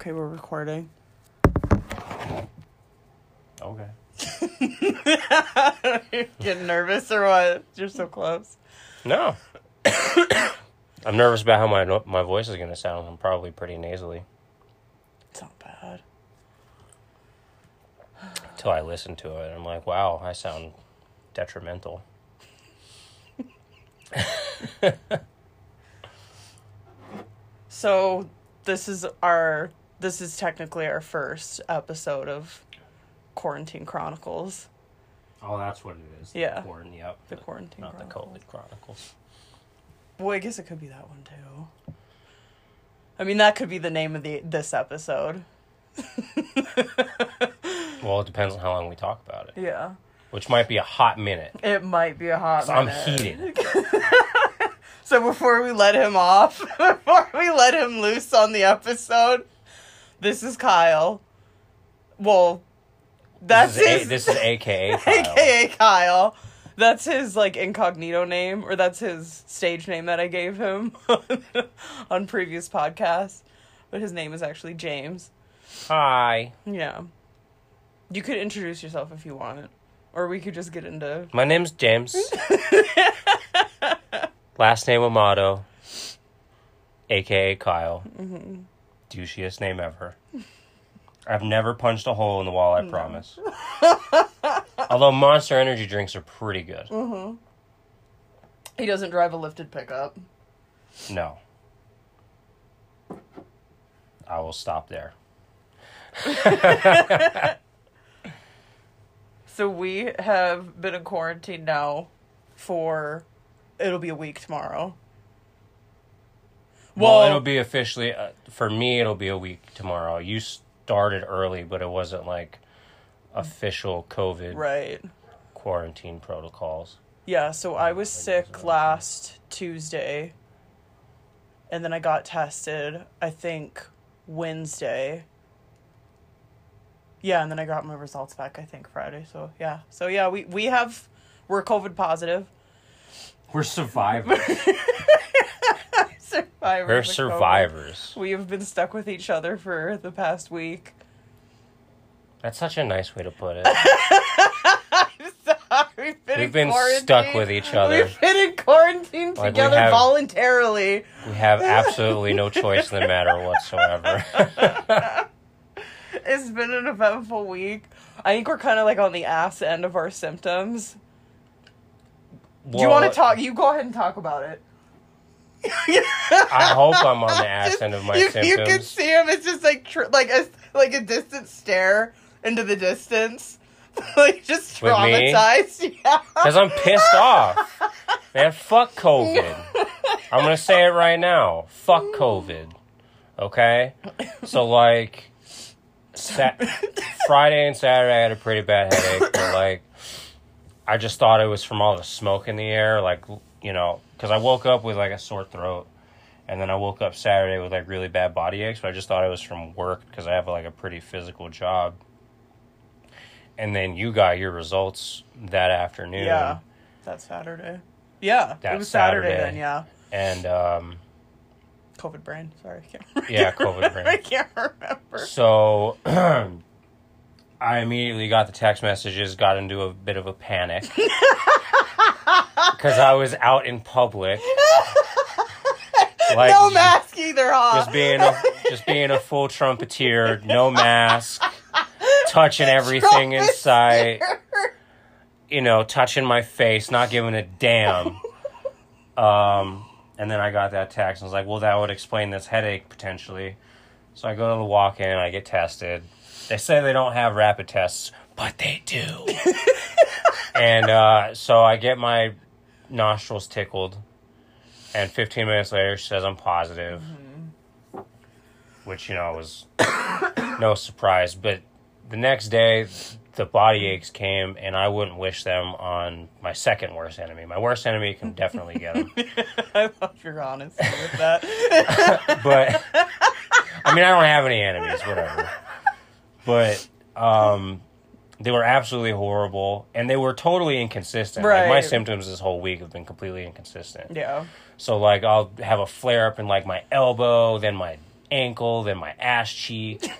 Okay, we're recording. Okay. Getting nervous or what? You're so close. No. I'm nervous about how my no- my voice is going to sound. I'm probably pretty nasally It's not bad. until I listen to it. I'm like, wow, I sound detrimental. So this is our this is technically our first episode of Quarantine Chronicles. Oh, that's what it is. Yeah. Quarantine, yep. The Quarantine Not the Chronicles. COVID Chronicles. Well, I guess it could be that one too. I mean, that could be the name of the this episode. Well, it depends on how long we talk about it, Yeah, which might be a hot minute. it might be a hot. So I'm minute. heated. So before we let him off, before we let him loose on the episode, this is Kyle. Well, that's this is, his a, this is AKA Kyle. AKA Kyle. That's his like incognito name, or that's his stage name that I gave him on previous podcasts. But his name is actually James. Hi. Yeah. You could introduce yourself if you want. Or we could just get into My name's James. Last name Amato, aka Kyle. Mm-hmm. Douchiest name ever. I've never punched a hole in the wall, I promise. Although Monster Energy drinks are pretty good. Mm. He doesn't drive a lifted pickup. No. I will stop there. So we have been in quarantine now for it'll be a week tomorrow. Well, it'll be officially, uh, for me, it'll be a week tomorrow. You started early, but it wasn't like official COVID right. quarantine protocols. Yeah, so I was sick last Tuesday. And then I got tested, I think Wednesday. Yeah, and then I got my results back I think Friday. So, yeah. So, yeah, we we have we're COVID positive. We're survivors. Survivors. We're survivors. We have been stuck with each other for the past week. That's such a nice way to put it. We've been, We've in been quarantine. stuck with each other. We've been in quarantine Like, we together have- voluntarily. We have absolutely no choice in the matter whatsoever. It's been an eventful week. I think we're kind of like on the ass end of our symptoms. Do you want to talk? You go ahead and talk about it. I hope I'm on the ass Just- end of my you, You can symptoms. see him. It's just like tr- like a like a distant stare into the distance, like just traumatized. Yeah. Because I'm pissed off. Man, fuck COVID. I'm going to say it right now. Fuck COVID. Okay? So, like, Sa- Friday and Saturday, I had a pretty bad headache, but, like, I just thought it was from all the smoke in the air. Like, you know, because I woke up with, like, a sore throat. And then I woke up Saturday with, like, really bad body aches, but I just thought it was from work because I have, like, a pretty physical job. And then you got your results that afternoon. Yeah. That's Saturday. Yeah, it That's was Saturday, Saturday. then. Yeah. And um, COVID brain. Sorry, I can't remember. Yeah, COVID brain. I can't remember. so I immediately got the text messages, got into a bit of a panic because I was out in public, like no mask either, huh? just being a just being a full trumpeter, no mask, touching everything in sight, you know, touching my face, not giving a damn. Um, and then I got that text and was like, well, that would explain this headache potentially. So I go to the walk in, I get tested. They say they don't have rapid tests, but they do. and uh, so I get my nostrils tickled. And 15 minutes later, she says I'm positive. Which, you know, was no surprise. But the next day, the body aches came, and I wouldn't wish them on my second worst enemy. My worst enemy can definitely get them. I love your honesty with that. but I mean, I don't have any enemies, whatever. But um, they were absolutely horrible, and they were totally inconsistent. Like my symptoms this whole week have been completely inconsistent. yeah. So like, I'll have a flare up in like my elbow, then my ankle, then my ass cheek,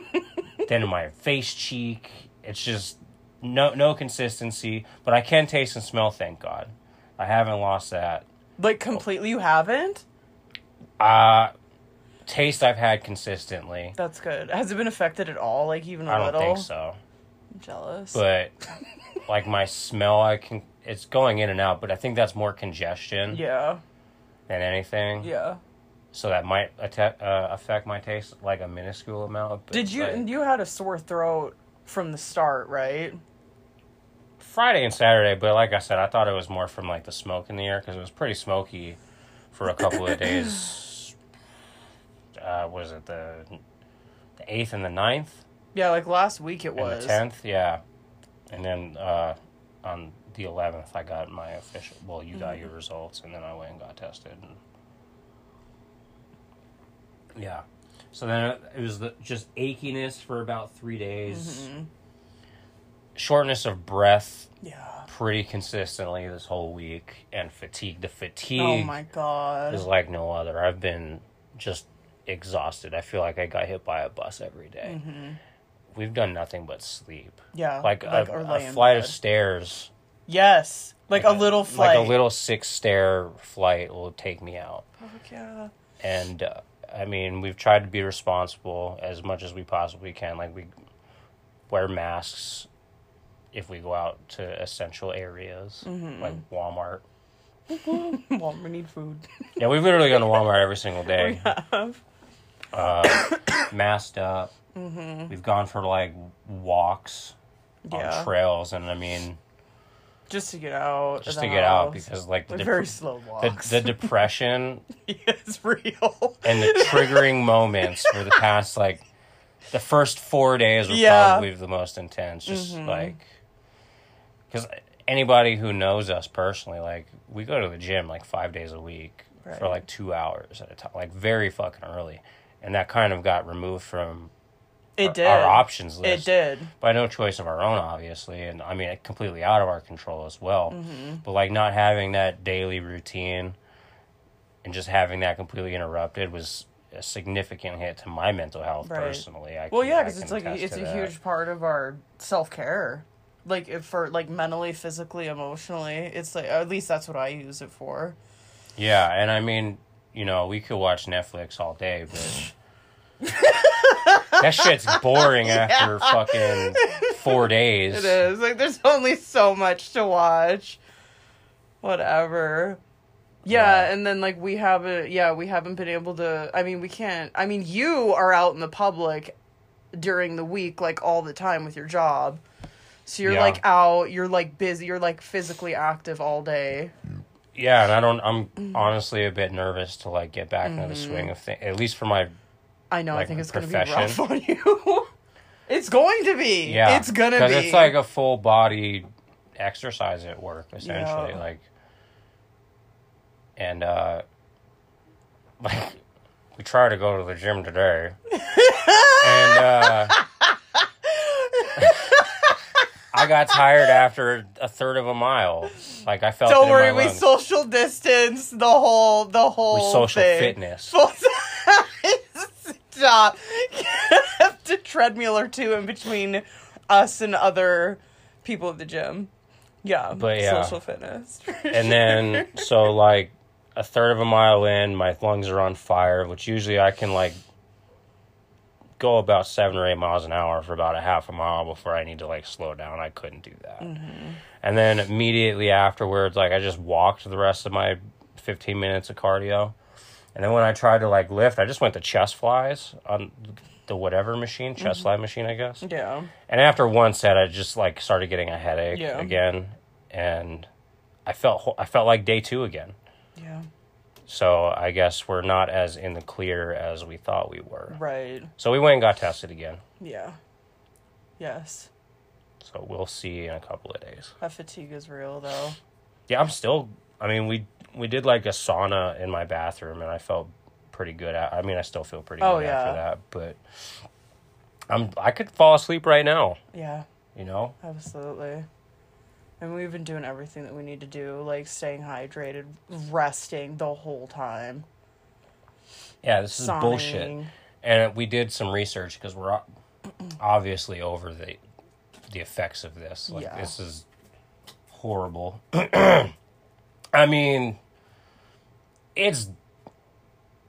then my face cheek. It's just no no consistency, but I can taste and smell. Thank God, I haven't lost that. Like completely, you haven't. Uh taste I've had consistently. That's good. Has it been affected at all? Like even a I don't little. think so, I'm jealous. but like my smell, I can. It's going in and out, but I think that's more congestion yeah, than anything. yeah. So that might atta- uh, affect my taste like a minuscule amount. But Did you? like, you had a sore throat from the start, right? Friday and Saturday, but like I said, I thought it was more from like the smoke in the air because it was pretty smoky for a couple of days. Uh, was it the the eighth and the 9th Yeah, like last week it was. the tenth? Yeah, and then uh, on the eleventh, I got my official. Well, you got Mm-hmm. your results, and then I went and got tested. And, yeah, so then it was the, just achiness for about three days. Mhm. Shortness of breath Yeah. pretty consistently this whole week and fatigue. The fatigue. Oh my god. is like no other. I've been just exhausted. I feel like I got hit by a bus every day. Mhm. We've done nothing but sleep. Yeah. Like, or a, a flight of stairs. Yes. Like, a little flight. Like a little six stair flight will take me out. Fuck yeah. And uh, I mean, we've tried to be responsible as much as we possibly can. Like we wear masks if we go out to essential areas Mm-hmm. like Walmart. well, we need food. Yeah, we've literally gone to Walmart every single we day, have. Uh, masked up. Mm-hmm. We've gone for like walks Yeah. on trails, and I mean, Just to get out. just to get out because like the dep- very slow walks. the depression it's real. and the triggering moments for the past like the first four days were Yeah. probably the most intense. Just Mhm. like because anybody who knows us personally, like we go to the gym like five days a week for like two hours at a time, like very fucking early, and that kind of got removed from It our, did. our options list. It did. by no choice of our own, obviously, and I mean completely out of our control as well. Mm-hmm. But like not having that daily routine and just having that completely interrupted was a significant hit to my mental health Right. personally. I Well, can- yeah, because it's like it's a that. huge part of our self care. Like if for like mentally, physically, emotionally, it's like at least that's what I use it for. Yeah, and I mean, you know, we could watch Netflix all day, but that shit's boring after fucking four days. It is like there's only so much to watch. Whatever. Yeah, Yeah. and then like we haven't yeah, we haven't been able to I mean we can't I mean you are out in the public during the week like all the time with your job. So you're Yeah. like out, you're like busy, you're like physically active all day. Yeah, and I don't. I'm Mm-hmm. honestly a bit nervous to like get back into the swing of things. At least for my I know, I think it's gonna be rough on you. it's going to be. yeah, It's gonna be. it's like a full body exercise at work essentially. Yeah. Like, and uh, like we try to go to the gym today, and uh, I got tired after a third of a mile. Like I felt. it Don't worry, we lungs. social distance the whole the whole We social thing. fitness. Full- Stop. Have to treadmill or two in between us and other people at the gym. Yeah, But yeah. social fitness. and then so like a third of a mile in my lungs are on fire which usually i can like go about seven or eight miles an hour for about a half a mile before i need to like slow down. I couldn't do that. Mm-hmm. And then immediately afterwards like i just walked the rest of my 15 minutes of cardio. And then when i tried to like lift i just went to chest flies on the whatever machine chest mm-hmm. fly machine i guess. Yeah, and after one set, I just like started getting a headache Yeah. again, and I felt I felt like day two again. yeah, So I guess we're not as in the clear as we thought we were. right. So we went and got tested again. Yeah, yes. So we'll see in a couple of days. That fatigue is real though. Yeah, I'm still. I mean, we we did like a sauna in my bathroom, and I felt pretty good. At, I mean, I still feel pretty Oh, good yeah. after that, but I'm I could fall asleep right now. Yeah, You know. absolutely. And we've been doing everything that we need to do, like staying hydrated, resting the whole time. Yeah, this is bullshit. And we did some research because we're obviously over the the effects of this. Like Yeah. this is horrible. I mean, it's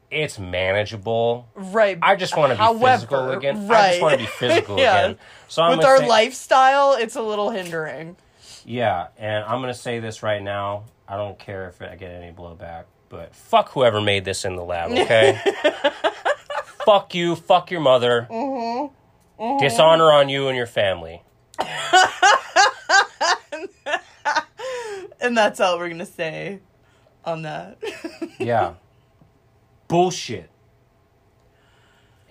it's manageable. Right. I just want to be However, physical again. Right. I just want to be physical Yeah. again. So I'm With our say- lifestyle, it's a little hindering. Yeah, and I'm gonna say this right now. I don't care if I get any blowback, but fuck whoever made this in the lab. Okay. fuck you. Fuck your mother. Mm-hmm. Dishonor on you and your family. And that's all we're gonna say on that. Yeah. Bullshit.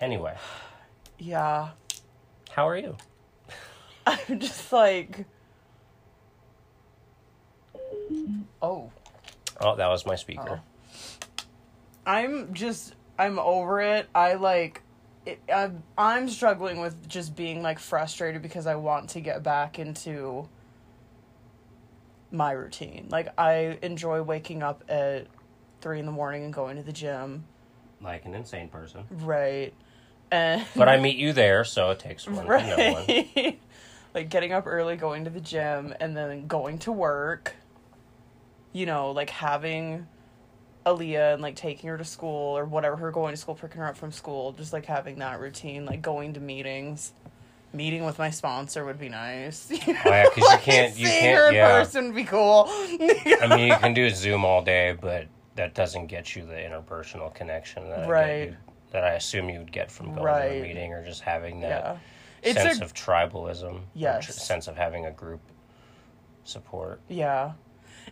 Anyway, yeah. how are you? I'm just like Oh. Oh, that was my speaker. Oh. I'm just I'm over it. I like it, I'm I'm struggling with just being like frustrated because I want to get back into my routine. Like I enjoy waking up at three in the morning and going to the gym. Like an insane person. Right. And But I meet you there, so it takes one to know one. right. like getting up early, going to the gym, and then going to work. You know, like having Aaliyah and like taking her to school or whatever, her going to school, picking her up from school, just like having that routine, like going to meetings. Meeting with my sponsor would be nice. Oh yeah, 'cause you can't- you can't- her in yeah. person would be cool. I mean, you can do Zoom all day, but that doesn't get you the interpersonal connection that I, Right. get you, that I assume you would get from going to a meeting or just having that it's sense a of tribalism. Yes. tr- sense of having a group support. Yeah.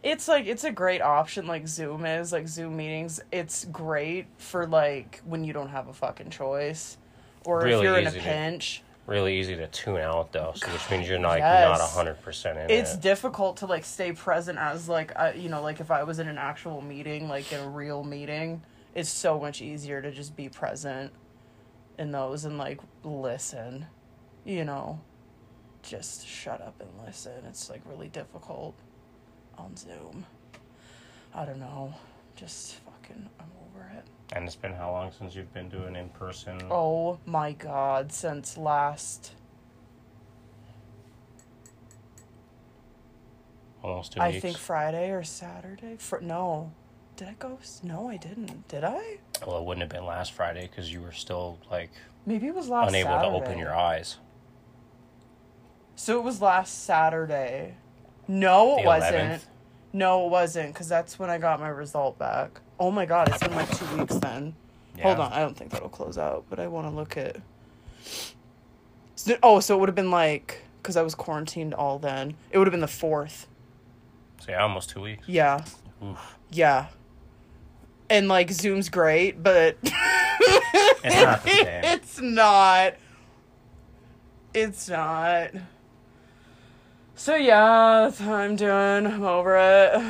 It's like it's a great option like Zoom is, like Zoom meetings. It's great for like when you don't have a fucking choice or if you're in a easy to- pinch. Really easy to tune out though, so which means you're not Yes. not hundred percent in It's it. difficult to like stay present as like I, you know, like if I was in an actual meeting, like in a real meeting, it's so much easier to just be present in those and like listen. You know, just shut up and listen. It's like really difficult on Zoom. I don't know. Just fucking I'm over it. and it's been how long since you've been doing in person? Oh my god, since last Almost two I weeks. think Friday or Saturday. Fr- no. Did I go? No, I didn't. Did I? well, it wouldn't have been last Friday because you were still like Maybe it was last unable Saturday. to open your eyes. So it was last Saturday. No, it wasn't. 11th? No, it wasn't because that's when I got my result back. Oh my god, it's been like two weeks then. Hold on, I don't think that'll close out, but I want to look at. So- oh, so it would have been like because I was quarantined all then. It would have been the fourth. So yeah, almost two weeks. Yeah, Oof. yeah. And like Zoom's great, but It's not it's not. It's not. So yeah, that's how I'm doing. I'm over it.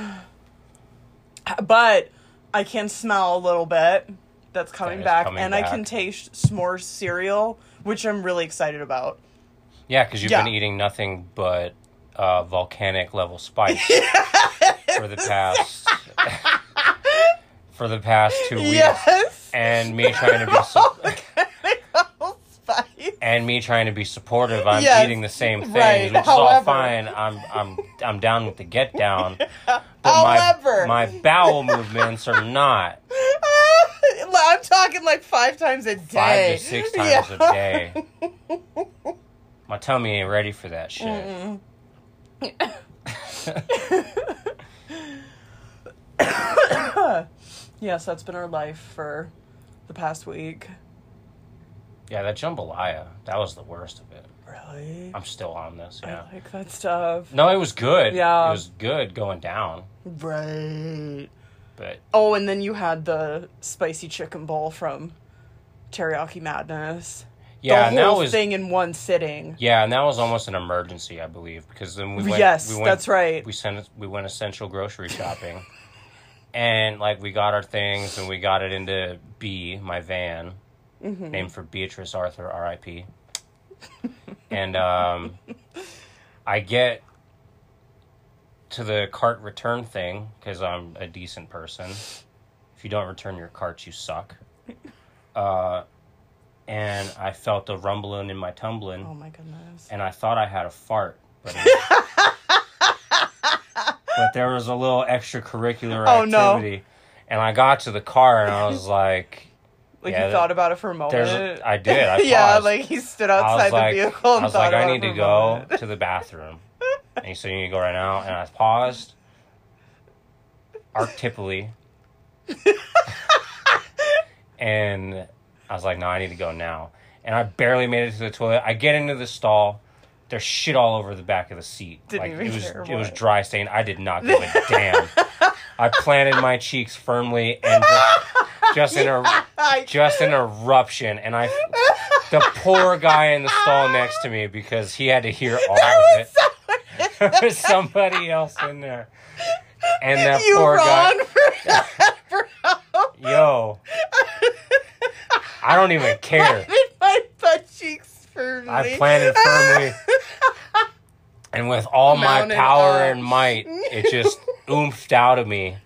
But I can smell a little bit that's coming back, coming and I can back. taste s'mores cereal, which I'm really excited about. Yeah, because you've Yeah. been eating nothing but uh, volcanic level spice for the past for the past two weeks, Yes. and me trying to be su- Spice. And me trying to be supportive. I'm Yes, eating the same thing, right. which is all fine. I'm I'm I'm down with the get down, but However. my my bowel movements are not I'm talking like five times a day. five to six times Yeah. a day. My tummy ain't ready for that shit. Yes, that's been our life for the past week. Yeah, that jambalaya, that was the worst of it. Really? I'm still on this. Yeah. I like that stuff. No, it was good. Yeah. It was good going down. Right. But Oh, and then you had the spicy chicken bowl from Teriyaki Madness. yeah, the and that whole was thing in one sitting. yeah, and that was almost an emergency, I believe, because then we went. Yes, we went, that's right. We sent we went essential grocery shopping, and like we got our things and we got it into B, my van, Mm-hmm. named for Beatrice Arthur, R.I.P. and um, I get to the cart return thing because I'm a decent person. If you don't return your carts, you suck. uh, and I felt a rumbling in my tumbling, Oh my goodness. and I thought I had a fart, but, but there was a little extracurricular Oh, no. activity, and I got to the car and I was like, Like Yeah, you thought about it for a moment. I did, I yeah, like he stood outside was like, the vehicle and I was like, I need to go to the bathroom, and he said, you need to go right now, and I paused, archetypally, and I was like, no, I need to go now. And I barely made it to the toilet. I get into the stall. There's shit all over the back of the seat. Didn't like even it was care it was dry stain. I did not give a damn. I planted my cheeks firmly and just, just in a just an eruption and I the poor guy in the stall next to me because he had to hear all of it. There was somebody else in there. And that you poor guy for bro. Yo. I don't even care. My butt cheeks firmly. I planted firmly. And with all my power up. and might, it just oomphed out of me.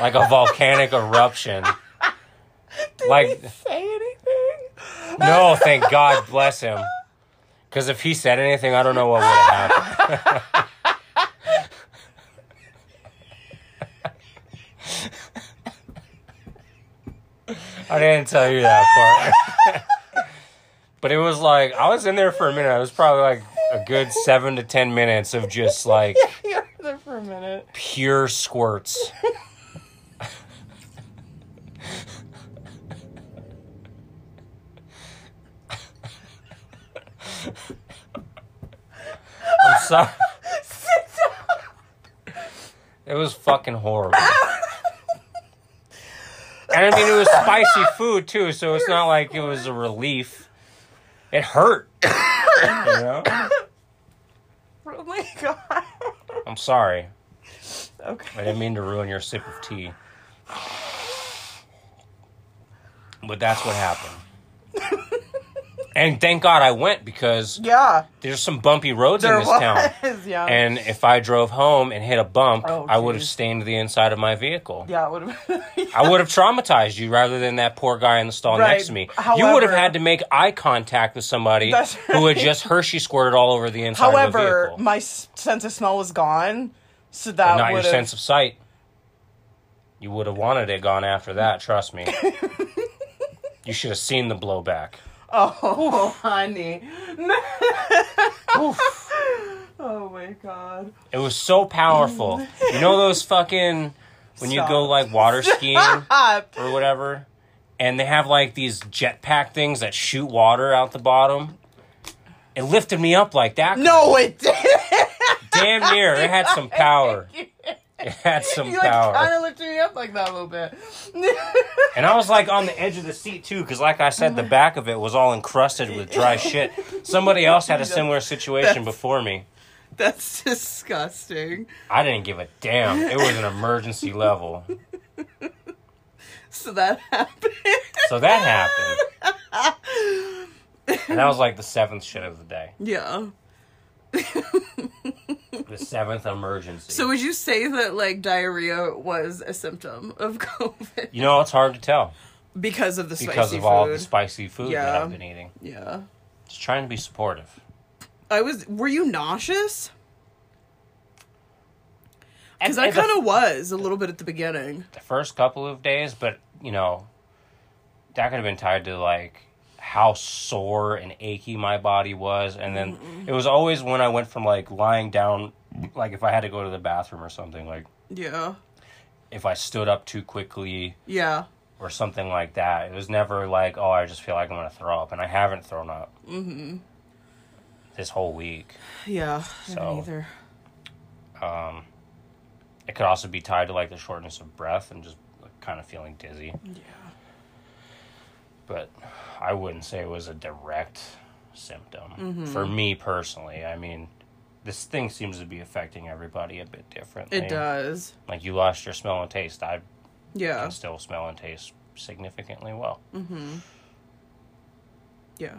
Like a volcanic eruption. Did like- he say anything? No, thank God bless him. Because if he said anything, I don't know what would have happened. I didn't tell you that part. but it was like, I was in there for a minute. It was probably like a good seven to ten minutes of just like you were there for a minute. pure squirts. I'm sorry. It was fucking horrible. And I mean, it was spicy food too, so it's not like it was a relief. It hurt. you know? Oh my god. I'm sorry. Okay. I didn't mean to ruin your sip of tea. But that's what happened. and thank God I went because Yeah. there's some bumpy roads There in this was. town. Yeah. And if I drove home and hit a bump, Oh, I would have stained the inside of my vehicle. yeah, it would have I would have traumatized you rather than that poor guy in the stall Right. next to me. you would have had to make eye contact with somebody That's who had just Hershey squirted all over the inside of However, vehicle. my sense of smell was gone, so that not your sense of sight. You would have wanted it gone after that, trust me. you should have seen the blowback. Oh, honey. Oof. Oh my god. It was so powerful. You know those fucking when you go like water skiing Stop. or whatever, and they have like these jetpack things that shoot water out the bottom. It lifted me up like that. No, it didn't. damn near. It had some power. It had some You like power. kind of lifted me up like that a little bit. And I was like on the edge of the seat too, because like I said, the back of it was all encrusted with dry shit. Somebody else had a similar situation before me. That's disgusting. I didn't give a damn. It was an emergency level. So that happened. So that happened. And that was like the seventh shit of the day. yeah. The seventh emergency. So would you say that like diarrhea was a symptom of COVID you know, it's hard to tell because of the spicy food. because of food? all the spicy food that I've been eating. yeah. Just trying to be supportive. I was. Were you nauseous? Because I kind of was a little bit at the beginning. the first couple of days, but you know, that could have been tied to like how sore and achy my body was, and then it was always when I went from like lying down, like if I had to go to the bathroom or something, like Yeah. if I stood up too quickly Yeah. or something like that. It was never like, oh, I just feel like I'm gonna throw up, and I haven't thrown up this whole week. Yeah. So- either. Um, it could also be tied to like the shortness of breath and just like, kind of feeling dizzy. Yeah. But I wouldn't say it was a direct symptom Mm-hmm. for me personally. I mean, this thing seems to be affecting everybody a bit differently. It does. Like you lost your smell and taste. I Yeah. can still smell and taste significantly well. Yeah.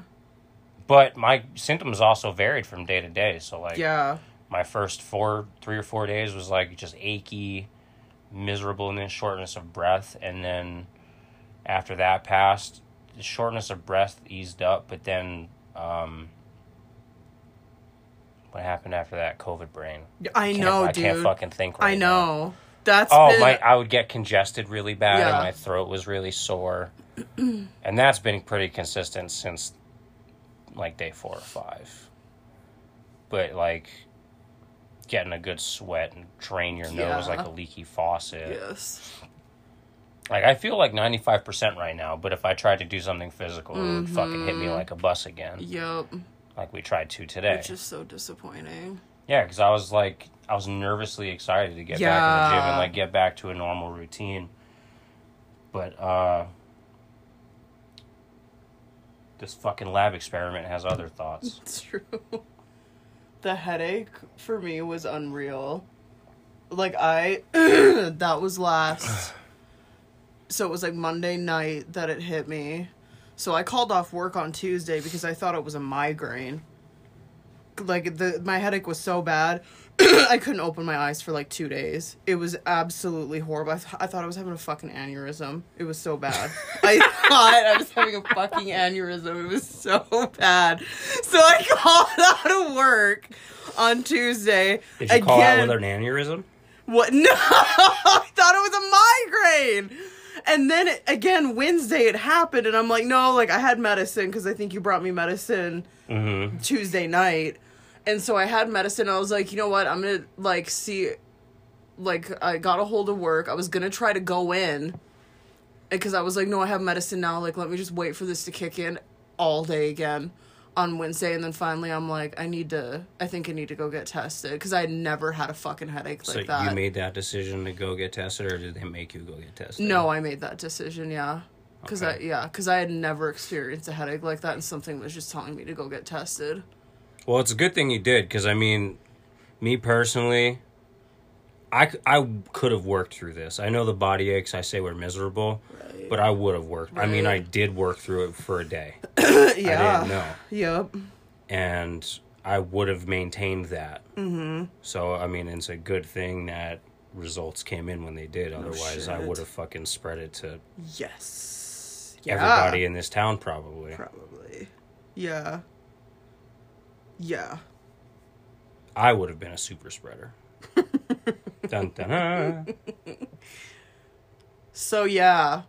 But my symptoms also varied from day to day. So like Yeah. my first four, three or four days was like just achy, miserable, miserableness, shortness of breath, and then after that passed, the shortness of breath eased up, but then um, what happened after that? COVID brain. I know, I dude. can't fucking think right I now. know. That's Oh, been, my! I would get congested really bad, and my throat was really sore, and that's been pretty consistent since like day four or five. But like getting a good sweat and drain your nose like a leaky faucet. yes. Like I feel like ninety five percent right now, but if I tried to do something physical, it would fucking hit Mm-hmm. me like a bus again, Yep. like we tried to today. Which is so disappointing. Yeah, because I was like, I was nervously excited to get back in the gym and like get back to a normal routine. But uh this fucking lab experiment has other thoughts. It's true. The headache for me was unreal. Like I that was last so it was like Monday night that it hit me. So I called off work on Tuesday because I thought it was a migraine. Like the my headache was so bad, I couldn't open my eyes for like 2 days. It was absolutely horrible. I, th- I thought I was having a fucking aneurysm. It was so bad. I thought I was having a fucking aneurysm. It was so bad. So I called out of work on Tuesday. Did you call out with an aneurysm? What? No, I thought it was a migraine. And then again, Wednesday it happened, and I'm like, no, like I had medicine because I think you brought me medicine Mm-hmm. Tuesday night. And so I had medicine. I was like, you know what? I'm gonna like see, like I got a hold of work. I was gonna try to go in, because I was like, no, I have medicine now. Like, let me just wait for this to kick in all day again on Wednesday. And then finally, I'm like, I need to. I think I need to go get tested because I never had a fucking headache like so that. you made that decision to go get tested, or did they make you go get tested? No, I made that decision. Yeah, because Okay. I yeah, because I had never experienced a headache like that, and something was just telling me to go get tested. Well, it's a good thing you did because I mean, me personally, I, I could have worked through this. I know the body aches I say were miserable, Right. but I would have worked. I mean, I did work through it for a day. Yeah. I didn't know. Yep. and I would have maintained that. Mm-hmm. So I mean, it's a good thing that results came in when they did. Otherwise, I would have fucking spread it to Yes. Yeah. everybody in this town, probably. Probably. Yeah. Yeah. I would have been a super spreader. dun, dun, dun. So yeah.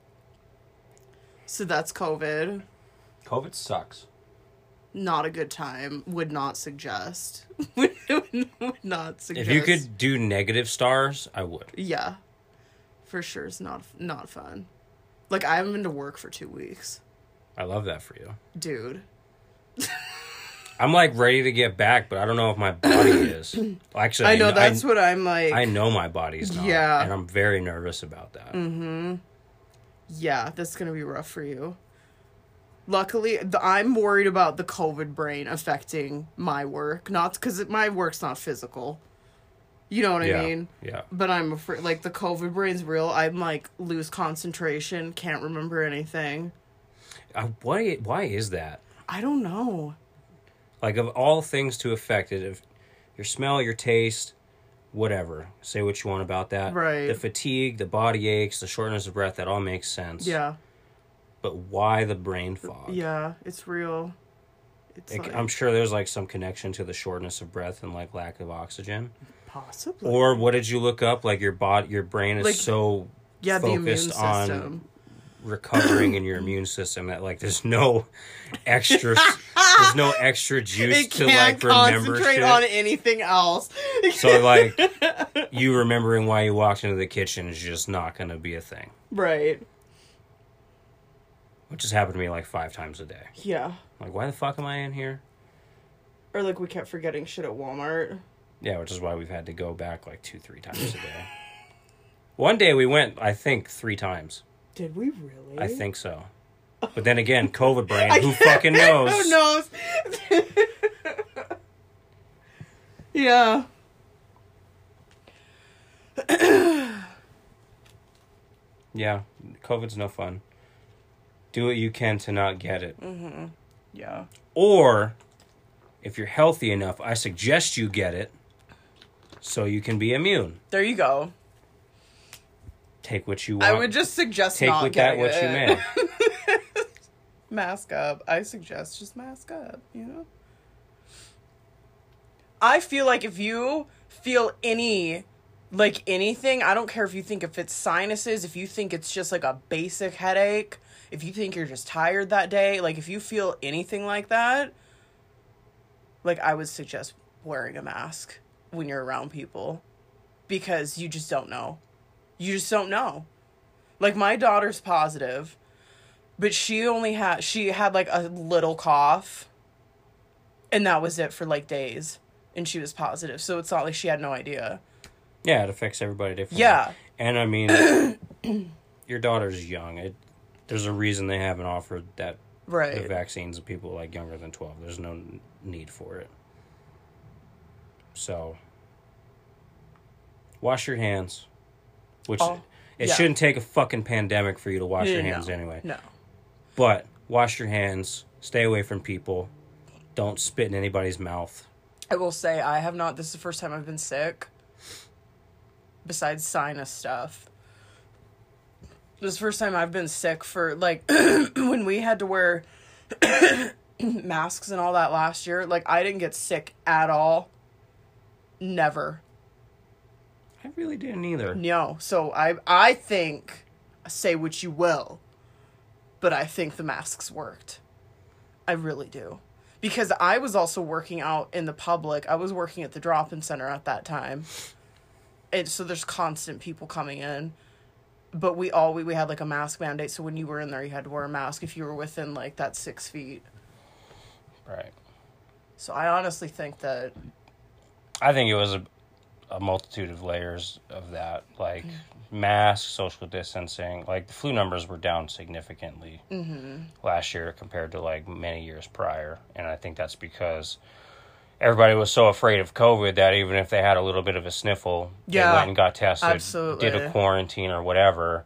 So that's COVID. COVID sucks. Not a good time. Would not suggest. would not suggest. If you could do negative stars, I would. Yeah. For sure, it's not not fun. Like I haven't been to work for two weeks, I love that for you. dude. I'm like ready to get back, but I don't know if my body is. Actually, I know kn- that's what I'm like. I know my body's not. Yeah. and I'm very nervous about that. Mm-hmm. Yeah, that's gonna be rough for you. Luckily, the, I'm worried about the COVID brain affecting my work, not because my work's not physical. You know what yeah, I mean? yeah. But I'm afraid, like the COVID brain's real. I'm like lose concentration, can't remember anything. Uh, why? Why is that? I don't know. Like of all things to affect it, if your smell, your taste, whatever. Say what you want about that. Right. The fatigue, the body aches, the shortness of breath, that all makes sense. Yeah, But why the brain fog? yeah, it's real. It's Like, like, I'm sure there's like some connection to the shortness of breath and like lack of oxygen. possibly. Or what did you look up? Like your body, your brain is Like, so yeah, focused on recovering in your immune system that like there's no extra there's no extra juice to like remember concentrate shit. on anything else. So like you remembering why you walked into the kitchen is just not gonna be a thing. right. Which has happened to me like five times a day. Yeah. Like why the fuck am I in here? Or like we kept forgetting shit at Walmart. Yeah, which is why we've had to go back like two, three times a day. One day we went, I think, three times. Did we really? I think so. But then again, COVID brain, who fucking knows? Who knows? yeah. Yeah, COVID's no fun. Do what you can to not get it. Mm-hmm. Yeah. Or, if you're healthy enough, I suggest you get it so you can be immune. There you go. take what you want. I would just suggest take not with that what it. you may. mask up. I suggest just mask up, you know? I feel like if you feel any like anything, I don't care if you think if it's sinuses, if you think it's just like a basic headache, if you think you're just tired that day, like if you feel anything like that, like I would suggest wearing a mask when you're around people because you just don't know. You just don't know. Like my daughter's positive but she only had she had like a little cough and that was it for like days and she was positive so it's not like she had no idea Yeah, it affects everybody differently. yeah And I mean, your daughter's young. It, there's a reason they haven't offered that right. the vaccines to people like younger than 12. There's no need for it. So, wash your hands. Which Oh, it yeah. shouldn't take a fucking pandemic for you to wash your No, hands anyway. no But wash your hands. Stay away from people. Don't spit in anybody's mouth. i will say i have not this is the first time i've been sick besides sinus stuff this is the first time i've been sick for like when we had to wear masks and all that last year like i didn't get sick at all never I really didn't either. No. So I I think say what you will, but I think the masks worked. I really do. Because I was also working out in the public. I was working at the drop-in center at that time. And so there's constant people coming in. But we all we, we had like a mask mandate, so when you were in there you had to wear a mask if you were within like that six feet. Right. So I honestly think that I think it was a, a multitude of layers of that, like mm-hmm. mask, social distancing. Like the flu numbers were down significantly mm-hmm. last year compared to like many years prior, and I think that's because everybody was so afraid of COVID that even if they had a little bit of a sniffle, Yeah, they went and got tested, absolutely. did a quarantine or whatever.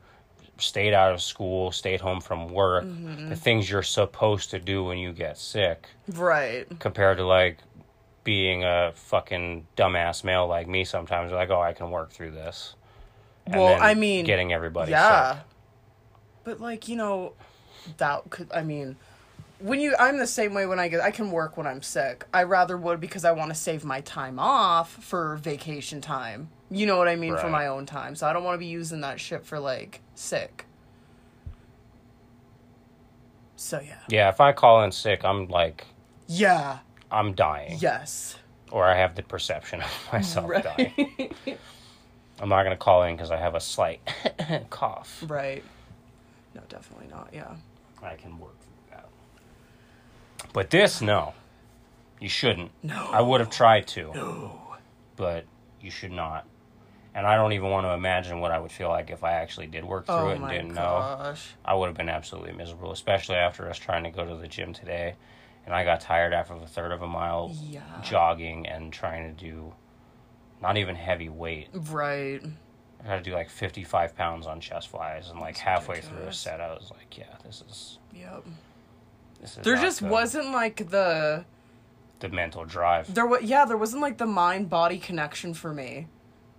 Stayed out of school, stayed home from work, Mm-hmm. the things you're supposed to do when you get sick right. compared to like being a fucking dumbass male like me sometimes like oh i can work through this And Well, I mean, getting everybody yeah sick but like you know that could i mean when you i'm the same way when i get i can work when i'm sick. I rather would because i want to save my time off for vacation time. You know what i mean? For my own time. So i don't want to be using that shit for like sick. So yeah. Yeah if i call in sick i'm like yeah. I'm dying. Yes. Or i have the perception of myself Right. dying. I'm not going to call in because i have a slight cough. Right. No definitely not. Yeah. I can work but this no you shouldn't No. i would have tried to No. but you should not and i don't even want to imagine what i would feel like if i actually did work through oh it and didn't know gosh I would have been absolutely miserable, especially after us trying to go to the gym today. And I got tired after the third of a mile Yeah. jogging and trying to do not even heavy weight. right I had to do like 55 pounds on chest flies. And like That's halfway through a set, I was like, yeah, this is. yep there just good. wasn't like the the mental drive. there was yeah there wasn't like the mind body connection for me.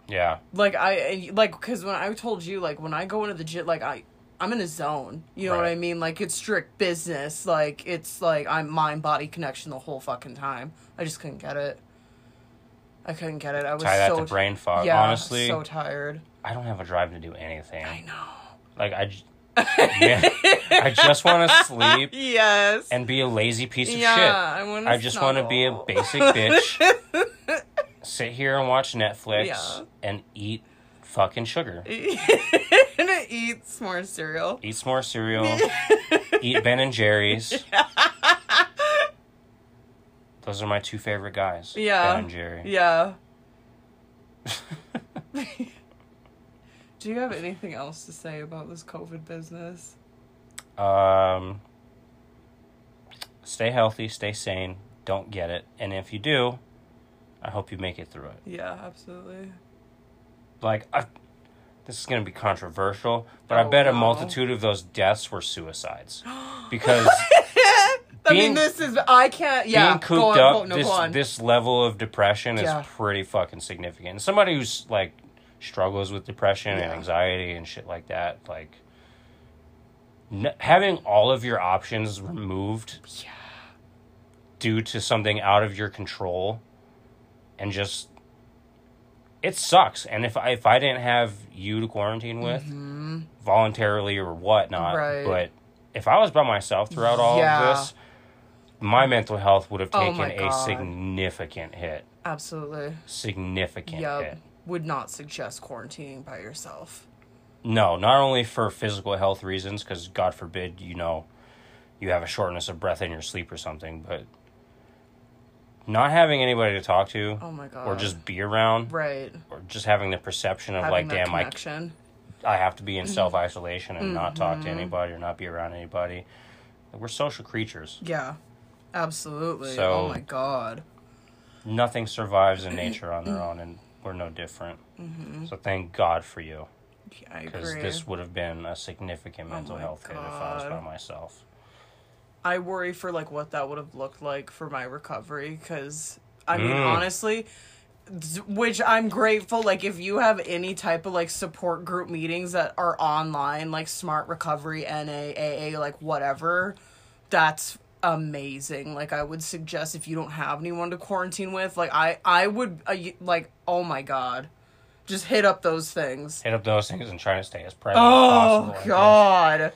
Yeah, like i like because when i told you like when i go into the gym like i i'm in a zone. You know what i mean? Like it's strict business. Like it's like i'm mind body connection the whole fucking time. I just couldn't get it. I couldn't get it. I was tie that so to brain fog. yeah Honestly, so tired. I don't have a drive to do anything. i know. Like I, man, I just want to sleep yes and be a lazy piece of yeah shit. i want I just want to be a basic bitch. sit here and watch Netflix Yeah. and eat fucking sugar. and eat more cereal Eat more cereal. eat Ben and Jerry's. Those are my two favorite guys. Yeah. Ben and Jerry. Yeah. Do you have anything else to say about this COVID business? Um, stay healthy, stay sane. Don't get it, and if you do, I hope you make it through it. Yeah, absolutely. Like, I, this is going to be controversial, but I Oh, bet a multitude of those deaths were suicides because I mean, this is I can't. Yeah, being go cooped on, up, no, this this level of depression Yeah. is pretty fucking significant. And somebody who's like struggles with depression and anxiety and shit like that, like n- having all of your options removed Yeah. due to something out of your control and just it sucks and if I, if I didn't have you to quarantine with voluntarily or whatnot Mm-hmm. Right. but if I was by myself throughout all Yeah. of this my mental health would have Oh taken my a significant hit Absolutely. significant hit Yep. Would not suggest quarantining by yourself. no not only for physical health reasons because god forbid you know you have a shortness of breath in your sleep or something but not having anybody to talk to Oh my god. or just be around right. or just having the perception of Having like damn I, connection. I have to be in self-isolation and not talk Mm-hmm. to anybody or not be around anybody we're social creatures Yeah. Absolutely. So- oh my god. nothing survives in nature on their own and we're no different. So thank god for you. Yeah, because agree. this would have been a significant mental my health hit if i was by myself. I worry for like what that would have looked like for my recovery because I mean Mm. honestly which I'm grateful like if you have any type of like support group meetings that are online like smart recovery NA AA like whatever that's amazing like I would suggest if you don't have anyone to quarantine with like I I would uh, like oh my god just hit up those things hit up those things and try to stay as present Oh as possible guess. God.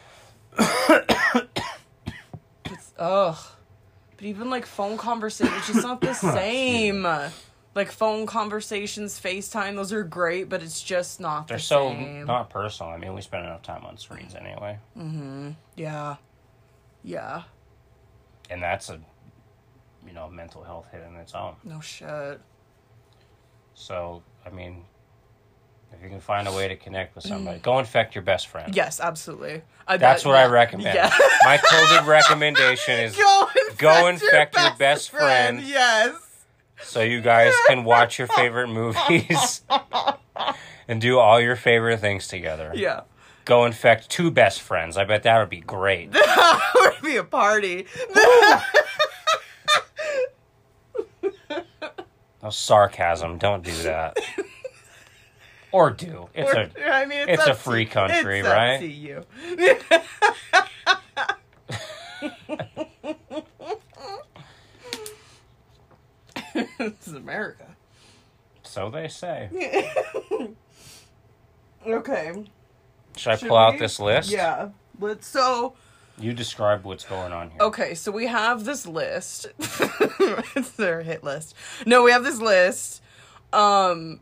it's ugh. But even like phone conversations, it's just not the same. Like phone conversations, FaceTime, those are great, but it's just not they're the so same. not personal i mean we spend enough time on screens anyway yeah. Yeah. And that's a you know mental health hit in its own No shit. So, I mean, if you can find a way to connect with somebody, mm. go infect your best friend. Yes, absolutely. I, That's that- what I recommend. Yeah. My COVID recommendation is Go infect, Go infect your best friend. Yes. so you guys can watch your favorite movies and do all your favorite things together. Yeah. Go infect two best friends. I bet that would be great. That would be a party. No sarcasm. Don't do that. Or do. It's a I mean, it's, it's a up to- free country, it's right? Up to you. this is America. so they say. Okay. Should I Should pull out we? this list? Yeah. Let's. So You describe what's going on here. okay, so we have this list. it's their hit list. No, we have this list. Um.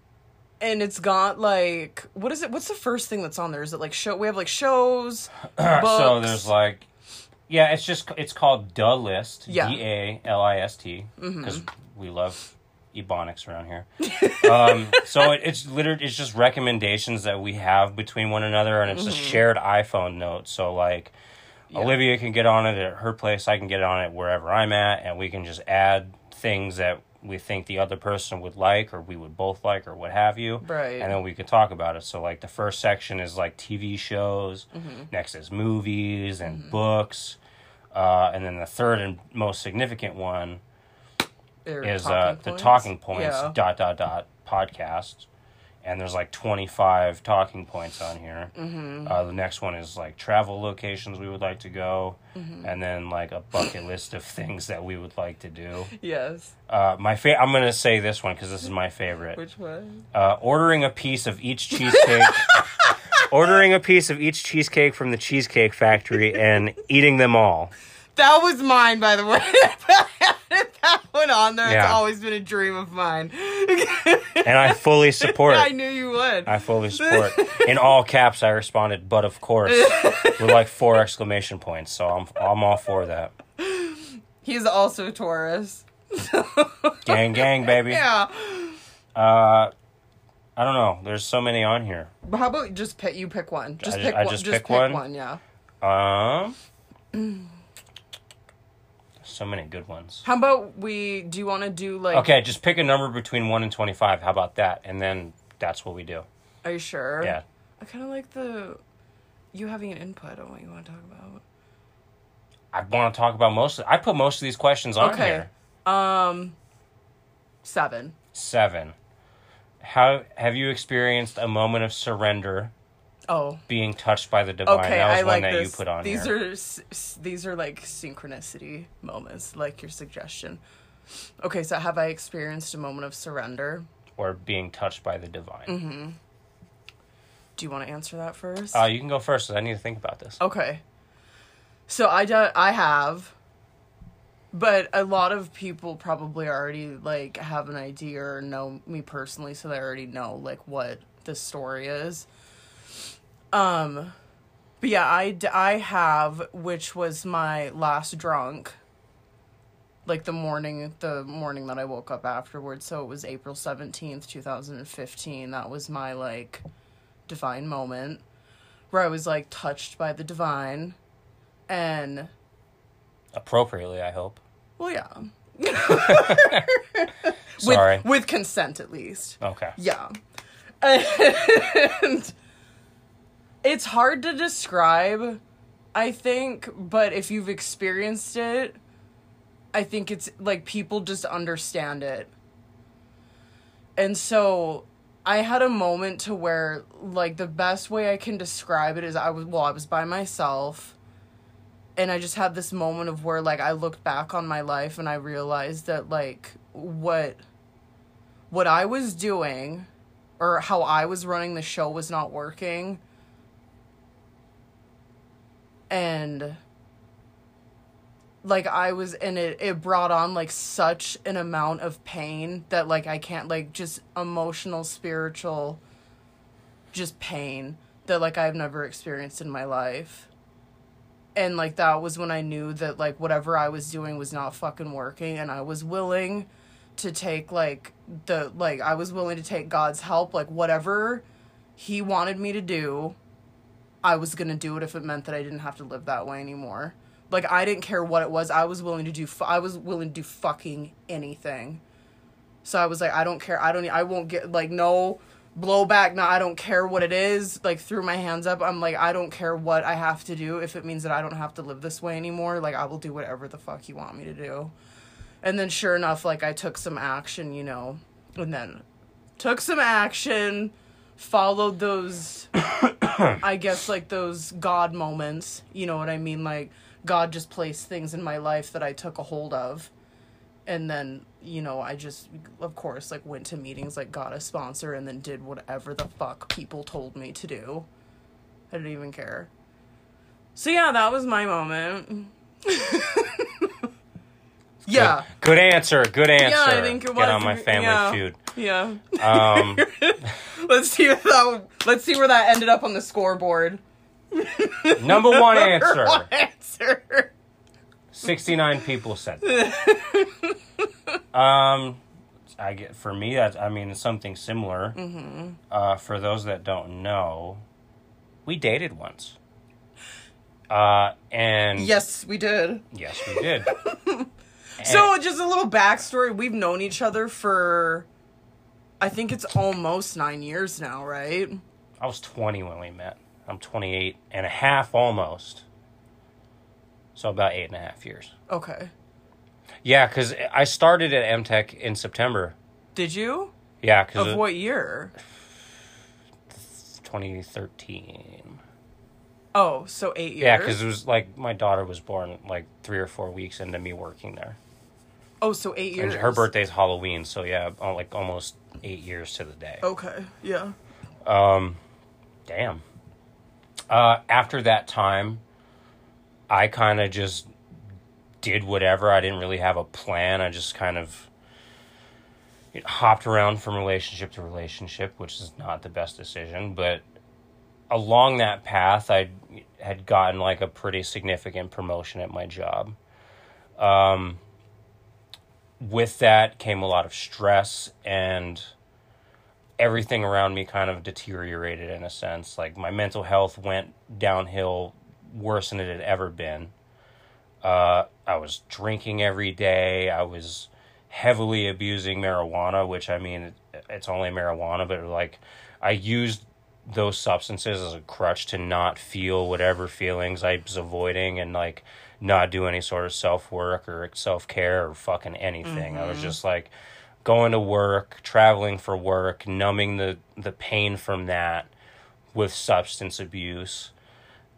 And it's got like what is it? What's the first thing that's on there? Is it like show? We have like shows. So there's like, yeah, it's just it's called the list. Yeah. D A L I S T because we love ebonics around here. um, so it, it's literally it's just recommendations that we have between one another, and it's a shared iPhone note. So like. Olivia can get on it at her place. I can get on it wherever I'm at, and we can just add things that we think the other person would like, or we would both like, or what have you. Right. And then we could talk about it. So, like, the first section is like TV shows. Mm-hmm. Next is movies and books. Uh, and then the third and most significant one Or is talking uh, the points. talking points Yeah. dot dot dot podcast. And there's like 25 talking points on here. Mm-hmm. Uh, the next one is like travel locations we would like to go, Mm-hmm. and then like a bucket list of things that we would like to do. Yes. Uh, my fa- I'm gonna say this one because this is my favorite. Which one? Uh, ordering a piece of each cheesecake. ordering a piece of each cheesecake from the Cheesecake Factory and eating them all. That was mine, by the way. that one on there. It's always been a dream of mine. And I fully support. I knew you would. I fully support. In all caps, I responded, "But of course," with like four exclamation points. So I'm I'm all for that. He's also a Taurus. Gang, gang, baby. Yeah. Uh, I don't know. There's so many on here. But how about just pick? You pick one. Just I- pick I one. just Just, pick pick, one? one? Yeah. Um, so many good ones. How about we? Do you want to do like? Okay, just pick a number between one and twenty-five. How about that? And then that's what we do. Are you sure? Yeah. I kind of like the you having an input on what you want to talk about. I want to talk about most. Of, I put most of these questions on Okay. here. Um, seven. Seven. how have you experienced a moment of surrender Oh, being touched by the divine? okay. that was I one like that this. you put on these here. are s- these are like synchronicity moments, like your suggestion. Okay, so have I experienced a moment of surrender? or being touched by the divine. Mm-hmm. Do you want to answer that first? Uh, you can go first. I need to think about this. Okay. So I do, I have but a lot of people probably already like have an idea or know me personally so they already know like what the story is. Um but yeah, I, I have which was my last drunk like the morning the morning that I woke up afterwards. So it was April 17th, 2015. That was my like divine moment where I was like touched by the divine and Appropriately, I hope. well yeah. Sorry. With with consent at least. okay. Yeah. And it's hard to describe, I think, but if you've experienced it, I think it's like people just understand it. And so I had a moment to where like the best way I can describe it is I was well, I was by myself and I just had this moment of where like I looked back on my life and I realized that like what what I was doing or how I was running the show was not working. And like I was and it it brought on like such an amount of pain that like I can't like just emotional, spiritual just pain that like I've never experienced in my life. And like that was when I knew that like whatever I was doing was not fucking working and I was willing to take like the like I was willing to take God's help like whatever he wanted me to do I was going to do it if it meant that I didn't have to live that way anymore. Like I didn't care what it was. I was willing to do I was willing to do fucking anything. So I was like I don't care. I don't I won't get like no blowback. No, I don't care what it is. Like threw my hands up. I'm like I don't care what I have to do if it means that I don't have to live this way anymore. Like I will do whatever the fuck you want me to do. And then sure enough like I took some action, you know. And then took some action, followed those I guess like those God moments, you know what I mean? Like God just placed things in my life that I took a hold of. And then, you know, I just of course like went to meetings like got a sponsor and then did whatever the fuck people told me to do. I didn't even care. So yeah, that was my moment. yeah. Good answer. Good answer. Yeah, I think it was. Get on my family yeah. feud. Yeah. Um, let's see that let's see where that ended up on the scoreboard. number one answer. One answer. 69 people said that. um, I get for me that I mean something similar. Mm-hmm. Uh, for those that don't know, we dated once. Uh, and Yes, we did. yes, we did. So, just a little backstory. We've known each other for, I think it's almost nine years now, right? I was 20 when we met. I'm 28 and a half almost. So about eight and a half years. Okay. Yeah, because I started at MTech in September. Did you? Yeah, because Of what year? 2013. Oh, so eight years. Yeah, because it was like my daughter was born like three or four weeks into me working there. Oh, so eight And years. her birthday's Halloween, so yeah, uh, like almost eight years to the day. Okay. Yeah. Um, damn. Uh, after that time, I kind of just did whatever. I didn't really have a plan. I just kind of hopped around from relationship to relationship, which is not the best decision. But along that path, I had gotten like a pretty significant promotion at my job. Um, with that came a lot of stress and everything around me kind of deteriorated in a sense. Like my mental health went downhill worse than it had ever been. Uh, I was drinking every day. I was heavily abusing marijuana, which I mean, it's only marijuana, but like I used those substances as a crutch to not feel whatever feelings I was avoiding and like not do any sort of self work or self care or fucking anything. I was just like going to work, traveling for work, numbing the the pain from that with substance abuse,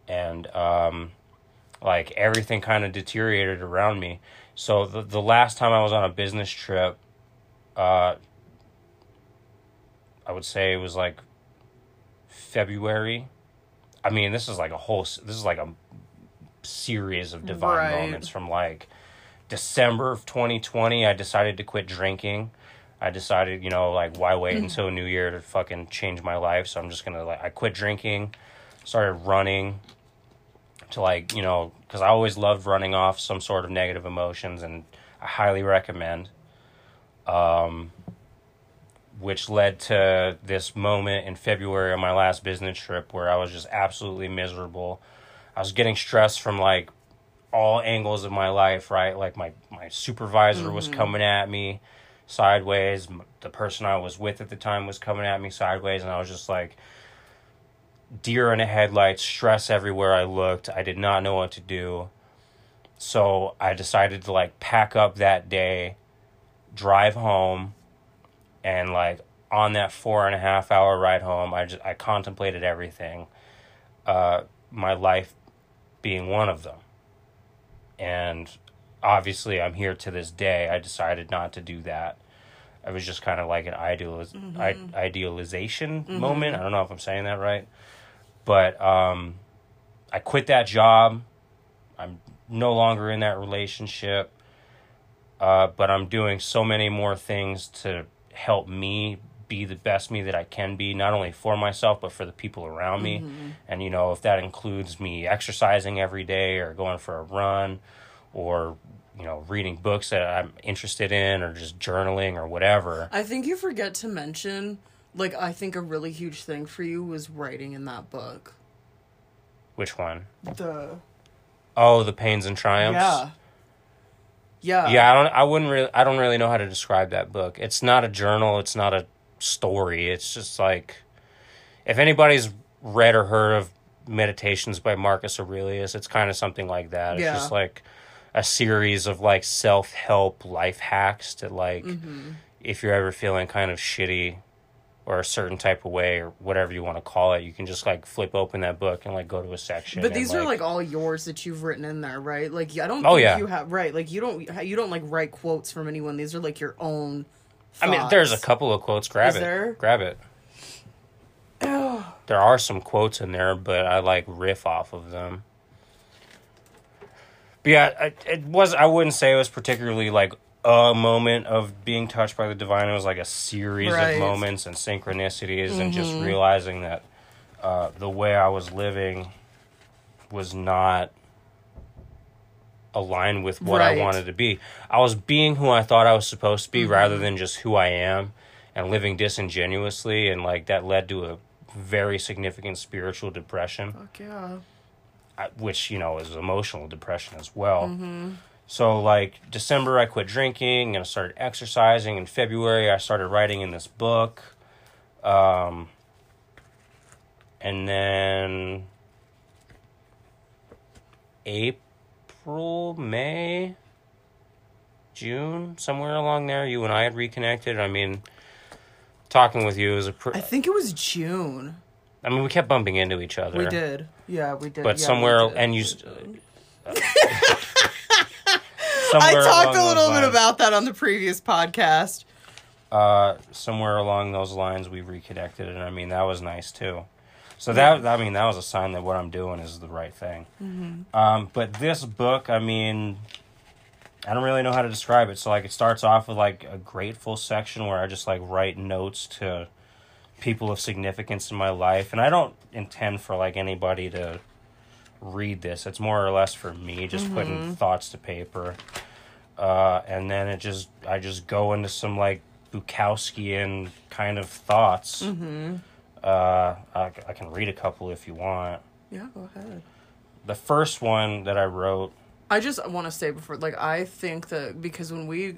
and um, like everything kind of deteriorated around me. So the the last time I was on a business trip, uh, I would say it was like February. I mean, this is like a whole. This is like a series of divine Right. moments from like December of 2020. I decided to quit drinking. I decided, you know, like why wait until New Year to fucking change my life? So I'm just gonna like I quit drinking, started running to like you know because I always loved running off some sort of negative emotions, and I highly recommend. Um, which led to this moment in February on my last business trip where I was just absolutely miserable. I was getting stressed from like all angles of my life, right? Like my my supervisor was coming at me sideways. The person I was with at the time was coming at me sideways, and I was just like deer in a headlights, stress everywhere I looked. I did not know what to do. So I decided to like pack up that day, drive home, and like on that four and a half hour ride home, I just I contemplated everything. Uh, my life being one of them, and obviously I'm here to this day. I decided not to do that. I was just kind of like an idealiz- I- idealization moment. I don't know if I'm saying that right, but um, I quit that job. I'm no longer in that relationship, uh, but I'm doing so many more things to help me be the best me that I can be, not only for myself, but for the people around me. Mm-hmm. And, you know, if that includes me exercising every day or going for a run or, you know, reading books that I'm interested in or just journaling or whatever. I think you forget to mention, like, I think a really huge thing for you was writing in that book. Which one? The Oh, the pains and triumphs. yeah, yeah, Yeah, I don't. I wouldn't really. I don't really know how to describe that book. It's not a journal. It's not a story. It's just like, if anybody's read or heard of Meditations by Marcus Aurelius, it's kind of something like that. It's Yeah. just like a series of like self help life hacks to like, Mm-hmm. if you're ever feeling kind of shitty or a certain type of way or whatever you want to call it, you can just like flip open that book and like go to a section. But and, these are like all yours that you've written in there, right? Like I don't. Oh, think yeah. You have right. Like you don't. You don't like write quotes from anyone. These are like your own. I mean, there's a couple of quotes. Grab Is it. there? Grab it. There are some quotes in there, but I like riff off of them. But yeah, I, it was. I wouldn't say it was particularly like a moment of being touched by the divine. It was like a series Right. of moments and synchronicities, and just realizing that uh, the way I was living was not aligned with what I wanted to be. I was being who I thought I was supposed to be rather than just who I am and living disingenuously and like that led to a very significant spiritual depression Fuck yeah. I- which you know is emotional depression as well. So like December I quit drinking and I started exercising. In February I started writing in this book. Um and then April, May, June, somewhere along there you and I had reconnected. I mean talking with you was a pr- I think it was June. I mean we kept bumping into each other. We did. Yeah, we did. But yeah, somewhere did. and you We s- did. somewhere I talked a little bit about that on the previous podcast. uh, somewhere along those lines we reconnected, and I mean that was nice too. So that I mean that was a sign that what I'm doing is the right thing. Um, but this book, I mean, I don't really know how to describe it. So like it starts off with like a grateful section where I just like write notes to people of significance in my life, and I don't intend for like anybody to read this. It's more or less for me, just putting thoughts to paper. Uh, and then it just I just go into some like Bukowskian kind of thoughts. Mm-hmm. Uh, I, I can read a couple if you want. Yeah, go ahead. The first one that I wrote, I just want to say before, like, I think that because when we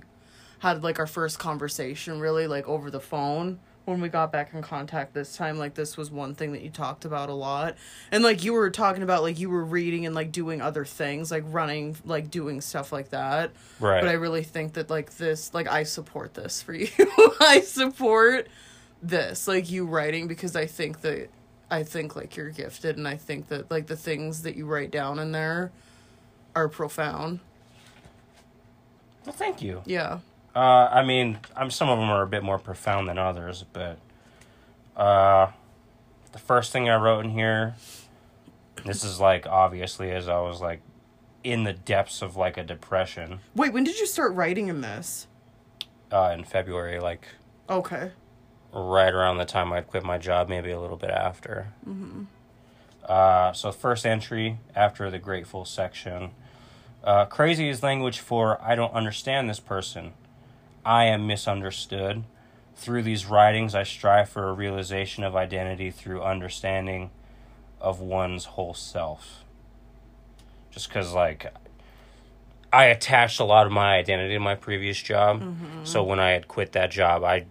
had like our first conversation, really, like over the phone, when when we got back in contact this time, like this was one thing that you talked about a lot. And like you were talking about like you were reading and like doing other things, like running, like doing stuff like that. Right. But I really think that like this like I support this for you. I support this, like you writing because I think that I think like you're gifted and I think that like the things that you write down in there are profound. well, thank you. Yeah. Uh, I mean, I'm some of them are a bit more profound than others, but uh, the first thing I wrote in here, this is like obviously as I was like in the depths of like a depression Wait, when did you start writing in this? uh, in February, like Okay. Right around the time I'd quit my job, maybe a little bit after. Mm-hmm. Uh, so first entry after the grateful section. Uh, crazy is language for I don't understand this person. I am misunderstood. Through these writings, I strive for a realization of identity through understanding of one's whole self. Just because, like, I attached a lot of my identity to my previous job. So when I had quit that job, I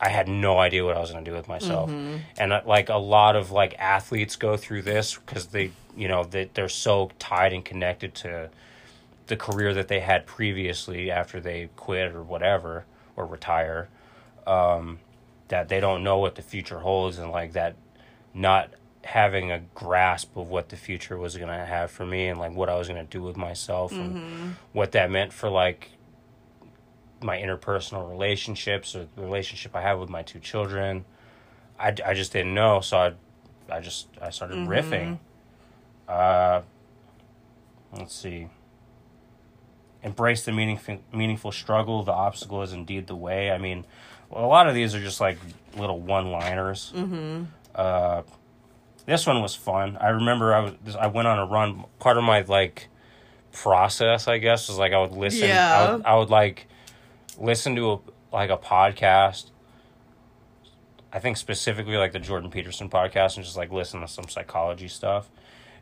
I had no idea what I was going to do with myself. And uh, like a lot of like athletes go through this because they, you know, they, they're so tied and connected to the career that they had previously after they quit or whatever or retire um, that they don't know what the future holds and like that not having a grasp of what the future was going to have for me and like what I was going to do with myself and what that meant for like my interpersonal relationships or the relationship I have with my two children. I, I just didn't know, so I I just I started riffing. Uh, let's see. Embrace the meaningful meaningful struggle. The obstacle is indeed the way. I mean, well, a lot of these are just like little one liners. Mm-hmm. Uh, this one was fun. I remember I was I went on a run. Part of my like process, I guess, was like I would listen. I Yeah. would, I would like listen to a like a podcast. I think specifically like the Jordan Peterson podcast and just like listen to some psychology stuff.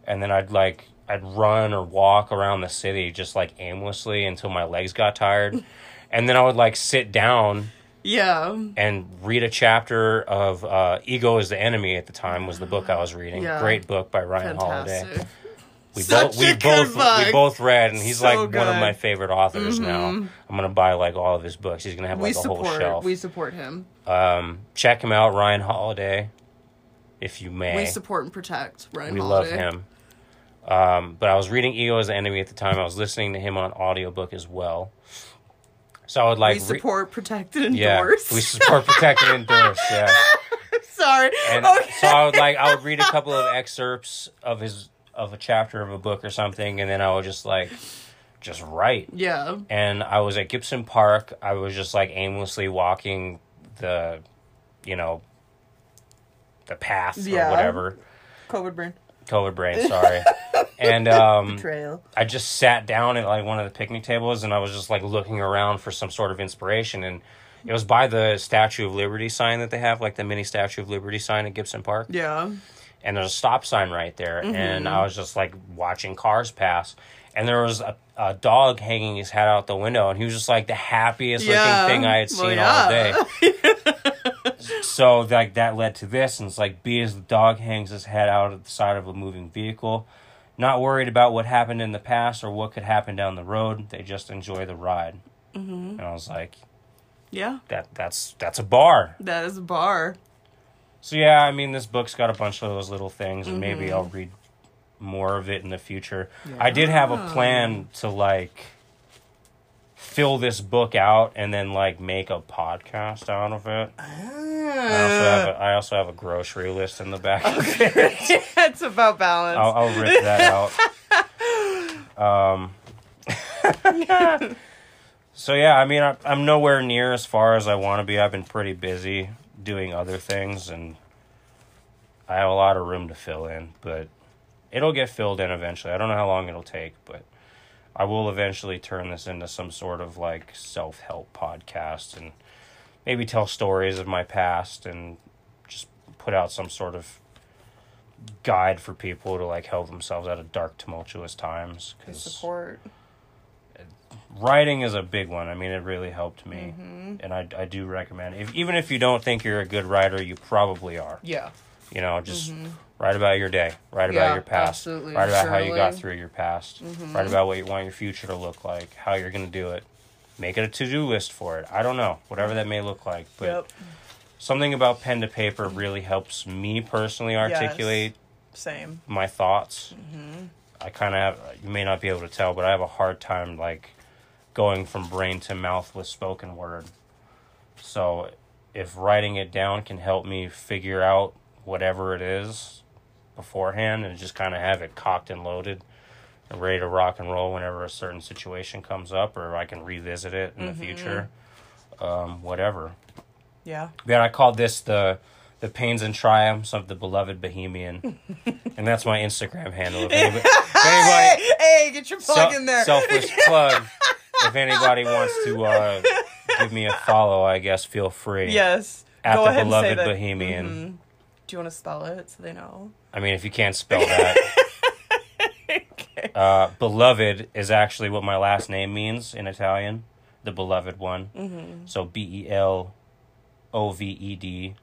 And then I'd like I'd run or walk around the city just like aimlessly until my legs got tired. and then I would like sit down Yeah. and read a chapter of uh, Ego is the Enemy at the time was the book I was reading. Yeah. Great book by Ryan Holiday. We Such both we good both book. we both read and he's So like one of. Mm-hmm. my favorite authors now. I'm gonna buy like all of his books. He's gonna have We like a whole shelf. we support him. Um, check him out, Ryan Holiday, if you may. We support and protect Ryan We love him. Um, but I was reading Ego as the Enemy at the time. I was listening to him on audiobook as well. So I would like we re- support, protect, and yeah, endorse. we support, protect, and endorse. Yeah. Sorry. and okay. so I would like I would read a couple of excerpts of his of a chapter of a book or something, and then I would just like just write. yeah. And I was at Gibson Park. I was just like aimlessly walking the, you know, the path Yeah. or whatever. COVID brain. COVID brain, sorry. and um. I just sat down at like one of the picnic tables, and I was just like looking around for some sort of inspiration, and. It was by the Statue of Liberty sign that they have, like the mini Statue of Liberty sign at Gibson Park Yeah. And there's a stop sign right there and i was just like watching cars pass and there was a, a dog hanging his head out the window and he was just like the happiest Yeah. looking thing i had Well, seen yeah. all day so like that led to this and it's like b as the dog hangs his head out at the side of a moving vehicle not worried about what happened in the past or what could happen down the road they just enjoy the ride mm-hmm. and i was like Yeah. that that's that's a bar That is a bar. So yeah, I mean, this book's got a bunch of those little things, and maybe Mm-hmm. I'll read more of it in the future. I did have a plan to like fill this book out and then like make a podcast out of it. I also have a, I also have a grocery list in the back. of it. it's about balance. I'll, I'll rip that out. Um. so yeah, I mean, I, I'm nowhere near as far as I want to be. I've been pretty busy doing other things, and I have a lot of room to fill in. But it'll get filled in eventually. I don't know how long it'll take, but I will eventually turn this into some sort of like self help podcast and maybe tell stories of my past and just put out some sort of guide for people to like help themselves out of dark tumultuous times because support. Writing is a big one. I mean, it really helped me, Mm-hmm. and I, I do recommend. If even if you don't think you're a good writer, you probably are. Yeah. You know, just write about your day, write about Mm-hmm. Your past, absolutely. write about how you got through your past, Mm-hmm. write about what you want your future to look like, how you're going to do it. Make it a to do list for it. I don't know, whatever that may look like, but Yep. something about pen to paper really helps me personally articulate Same. my thoughts. Mm-hmm. I kind of have, you may not be able to tell, but I have a hard time like going from brain to mouth with spoken word. So if writing it down can help me figure out whatever it is beforehand and just kind of have it cocked and loaded and ready to rock and roll whenever a certain situation comes up or I can revisit it in the future. Um, whatever. Yeah. Yeah, I called this the the pains and triumphs of the beloved Bohemian, and that's my Instagram handle. If anybody, Hey, hey, get your plug sel- in there. selfless plug, if anybody wants to uh, give me a follow, I guess feel free. yes. At Go the ahead and say beloved that. Bohemian. Mhm. Do you want to spell it so they know? I mean, if you can't spell that, okay. uh, beloved is actually what my last name means in Italian, the beloved one. Mm-hmm. So B E L O V E D,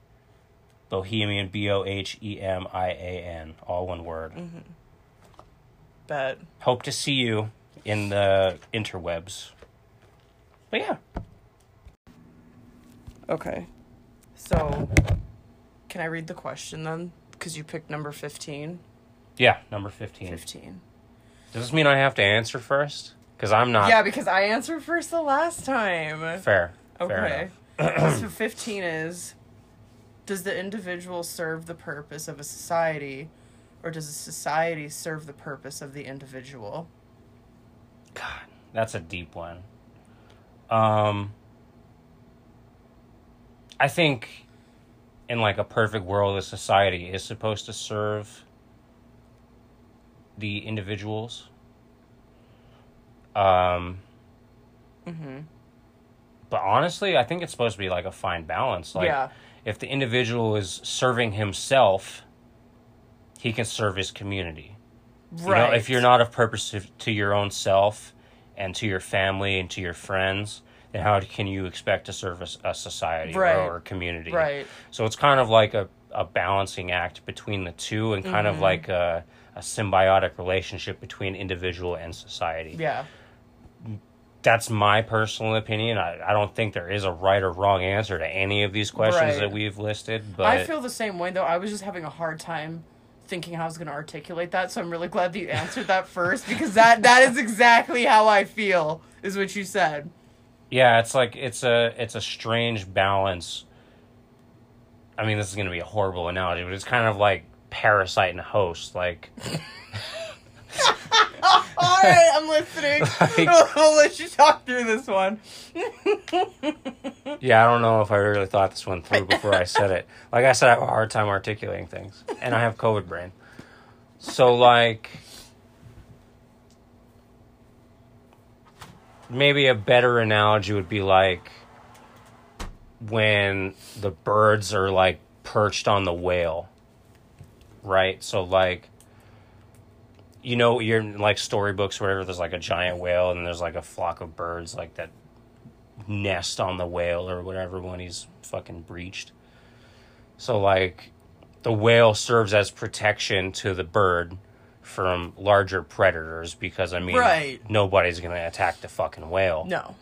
Bohemian B O H E M I A N, all one word. Mm-hmm. Bet. Hope to see you in the interwebs. But yeah, Okay. So, can I read the question then? Because you picked number 15. yeah, number fifteen. 15. Does this mean I have to answer first? Because I'm not Yeah, because I answered first the last time. fair. Fair Okay. enough. so 15 is Does the individual serve the purpose of a society, or does a society serve the purpose of the individual? God, that's a deep one. Um, I think in like a perfect world, a society is supposed to serve the individuals. Um, Mm-hmm. but honestly, I think it's supposed to be like a fine balance. Like, yeah. if the individual is serving himself, he can serve his community. You Right. know, if you're not of purpose to, to your own self and to your family and to your friends, then how can you expect to serve a society Right. or, a community? Right. So it's kind of like a, a balancing act between the two and kind Mm-hmm. of like a, a symbiotic relationship between individual and society. Yeah. That's my personal opinion. I, I don't think there is a right or wrong answer to any of these questions Right. that we've listed. But I feel the same way though. I was just having a hard time thinking how I was going to articulate that, so I'm really glad that you answered that first because that that is exactly how I feel. Is what you said. Yeah, it's like it's a it's a strange balance. I mean, this is going to be a horrible analogy, but it's kind of like parasite and host. Like, All right, I'm listening. Like- I'll let you talk through this one. yeah, I don't know if I really thought this one through before I said it. Like I said, I have a hard time articulating things, and I have COVID brain. So, like, maybe a better analogy would be like when the birds are like perched on the whale, right? So, like, you know, you're in like storybooks or whatever, there's like a giant whale and there's like a flock of birds like that nest on the whale or whatever when he's fucking breached. So, like, the whale serves as protection to the bird from larger predators because, I mean, Right. nobody's going to attack the fucking whale No.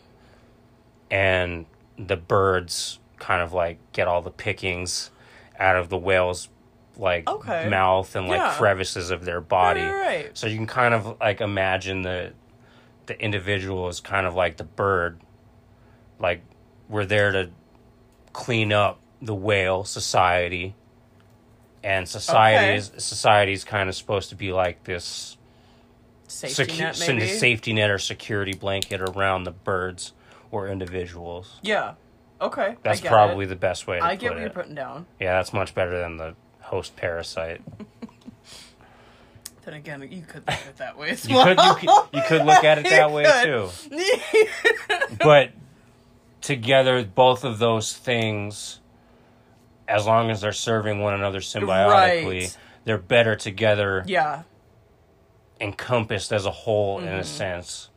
and the birds kind of like get all the pickings out of the whale's like Okay. mouth and like Yeah. crevices of their body. Right, right, right. So you can kind of like imagine the the individual is kind of like the bird. Like we're there to clean up the whale society. And society is society's kind of supposed to be like this Safety secu- net, maybe. safety net or security blanket around the birds or individuals. Yeah. Okay. That's I get probably It. the best way to I get what it. you're putting down. Yeah, that's much better than the host parasite. Then again, you could look at it that way as You well. could you could, you could look at it that way too. But together, both of those things, as long as they're serving one another symbiotically, Right. they're better together, yeah. encompassed as a whole in Mm-hmm. a sense,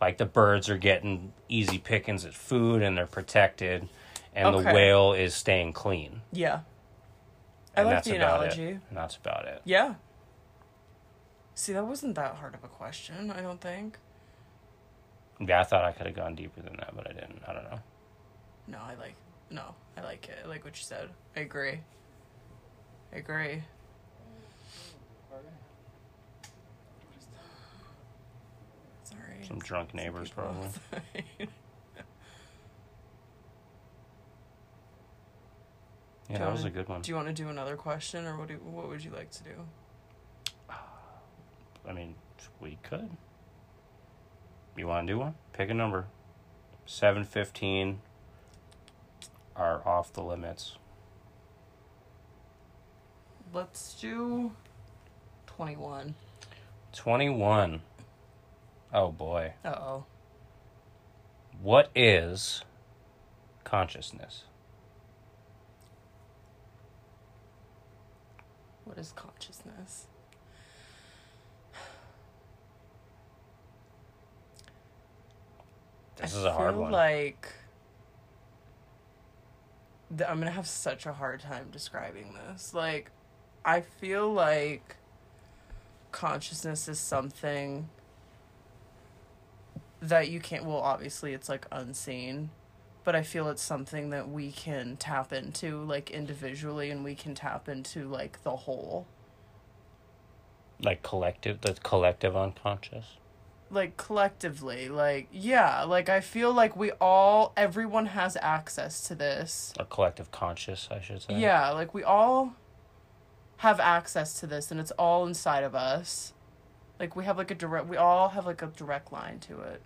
like the birds are getting easy pickings at food and they're protected, and the whale is staying clean. Yeah. I And like that's the about analogy. It. And that's about it. Yeah. See, that wasn't that hard of a question, I don't think. Yeah, I thought I could have gone deeper than that, but I didn't. I don't know. No, I like no, I like it. I like what you said. I agree. I agree. Sorry. Some drunk neighbors, probably. Yeah, that you was a wanna- good one. Do you want to do another question, or what? Do, what would you like to do? I mean, we could. You want to do one? Pick a number. Seven fifteen are off the limits. Let's do twenty-one. Twenty one. Oh boy. Uh oh. What is consciousness? What is consciousness? This I is a hard feel one. Like th- I'm gonna have such a hard time describing this. Like, I feel like consciousness is something that you can't. Well, obviously, it's like unseen, but I feel it's something that we can tap into, like individually, and we can tap into like the whole. like collective, the collective unconscious. like collectively like yeah like i feel like we all everyone has access to this A collective conscious, I should say. yeah like we all have access to this and it's all inside of us like we have like a direct we all have like a direct line to it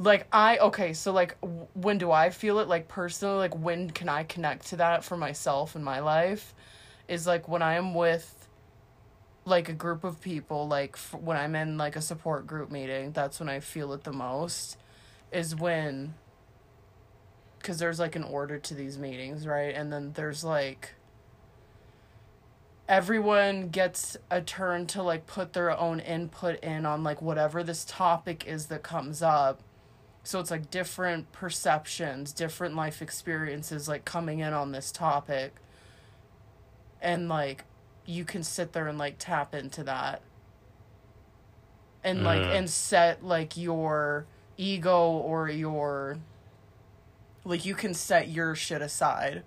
like i okay so like w- when do i feel it? Like personally like when can i connect to that for myself in my life? Is like when i am with like a group of people like f- when i'm in like a support group meeting that's when i feel it the most is when because there's like an order to these meetings right? And then there's like everyone gets a turn to like put their own input in on like whatever this topic is that comes up so it's like different perceptions different life experiences like coming in on this topic. And like you can sit there and like tap into that. And like Mm. and set like your ego or your like you can set your shit aside.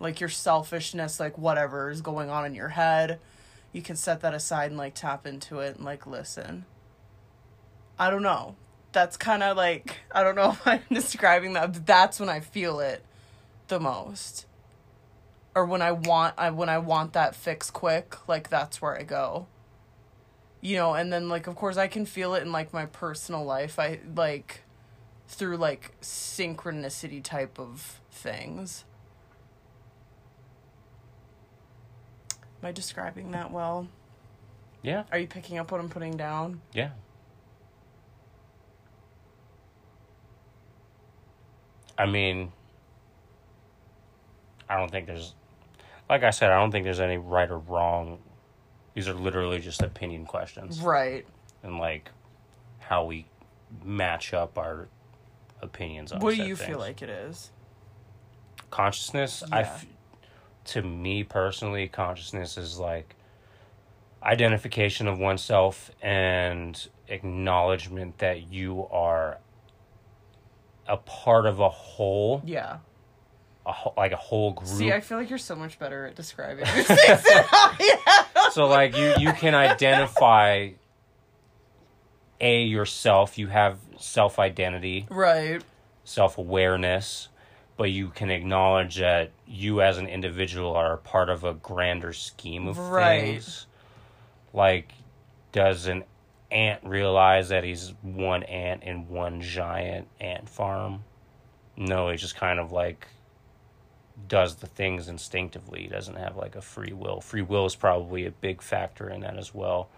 Like your selfishness like whatever is going on in your head. You can set that aside and like tap into it and like listen. I don't know that's kind of like i don't know if i'm describing that but that's when i feel it the most. Or when i want i when i want that fix quick like that's where i go. You know and then like of course i can feel it in like my personal life. I like through like synchronicity type of things. Am i describing that well? Yeah. are you picking up what i'm putting down? Yeah. I mean, I don't think there's, like I said, I don't think there's any right or wrong. These are literally just opinion questions right and like how we match up our opinions on what do you feel like it is consciousness i Yeah. f- to me personally consciousness is like identification of oneself and acknowledgement that you are a part of a whole? Yeah. A, whole- like a whole group? See i feel like you're so much better at describing so like you you can identify a yourself. You have self identity right. Self awareness, but you can acknowledge that you as an individual are part of a grander scheme of Right. things. Like, does an ant realize that he's one ant in one giant ant farm? No, he just kind of like does the things instinctively. He doesn't have like a free will. Free will is probably a big factor in that as well.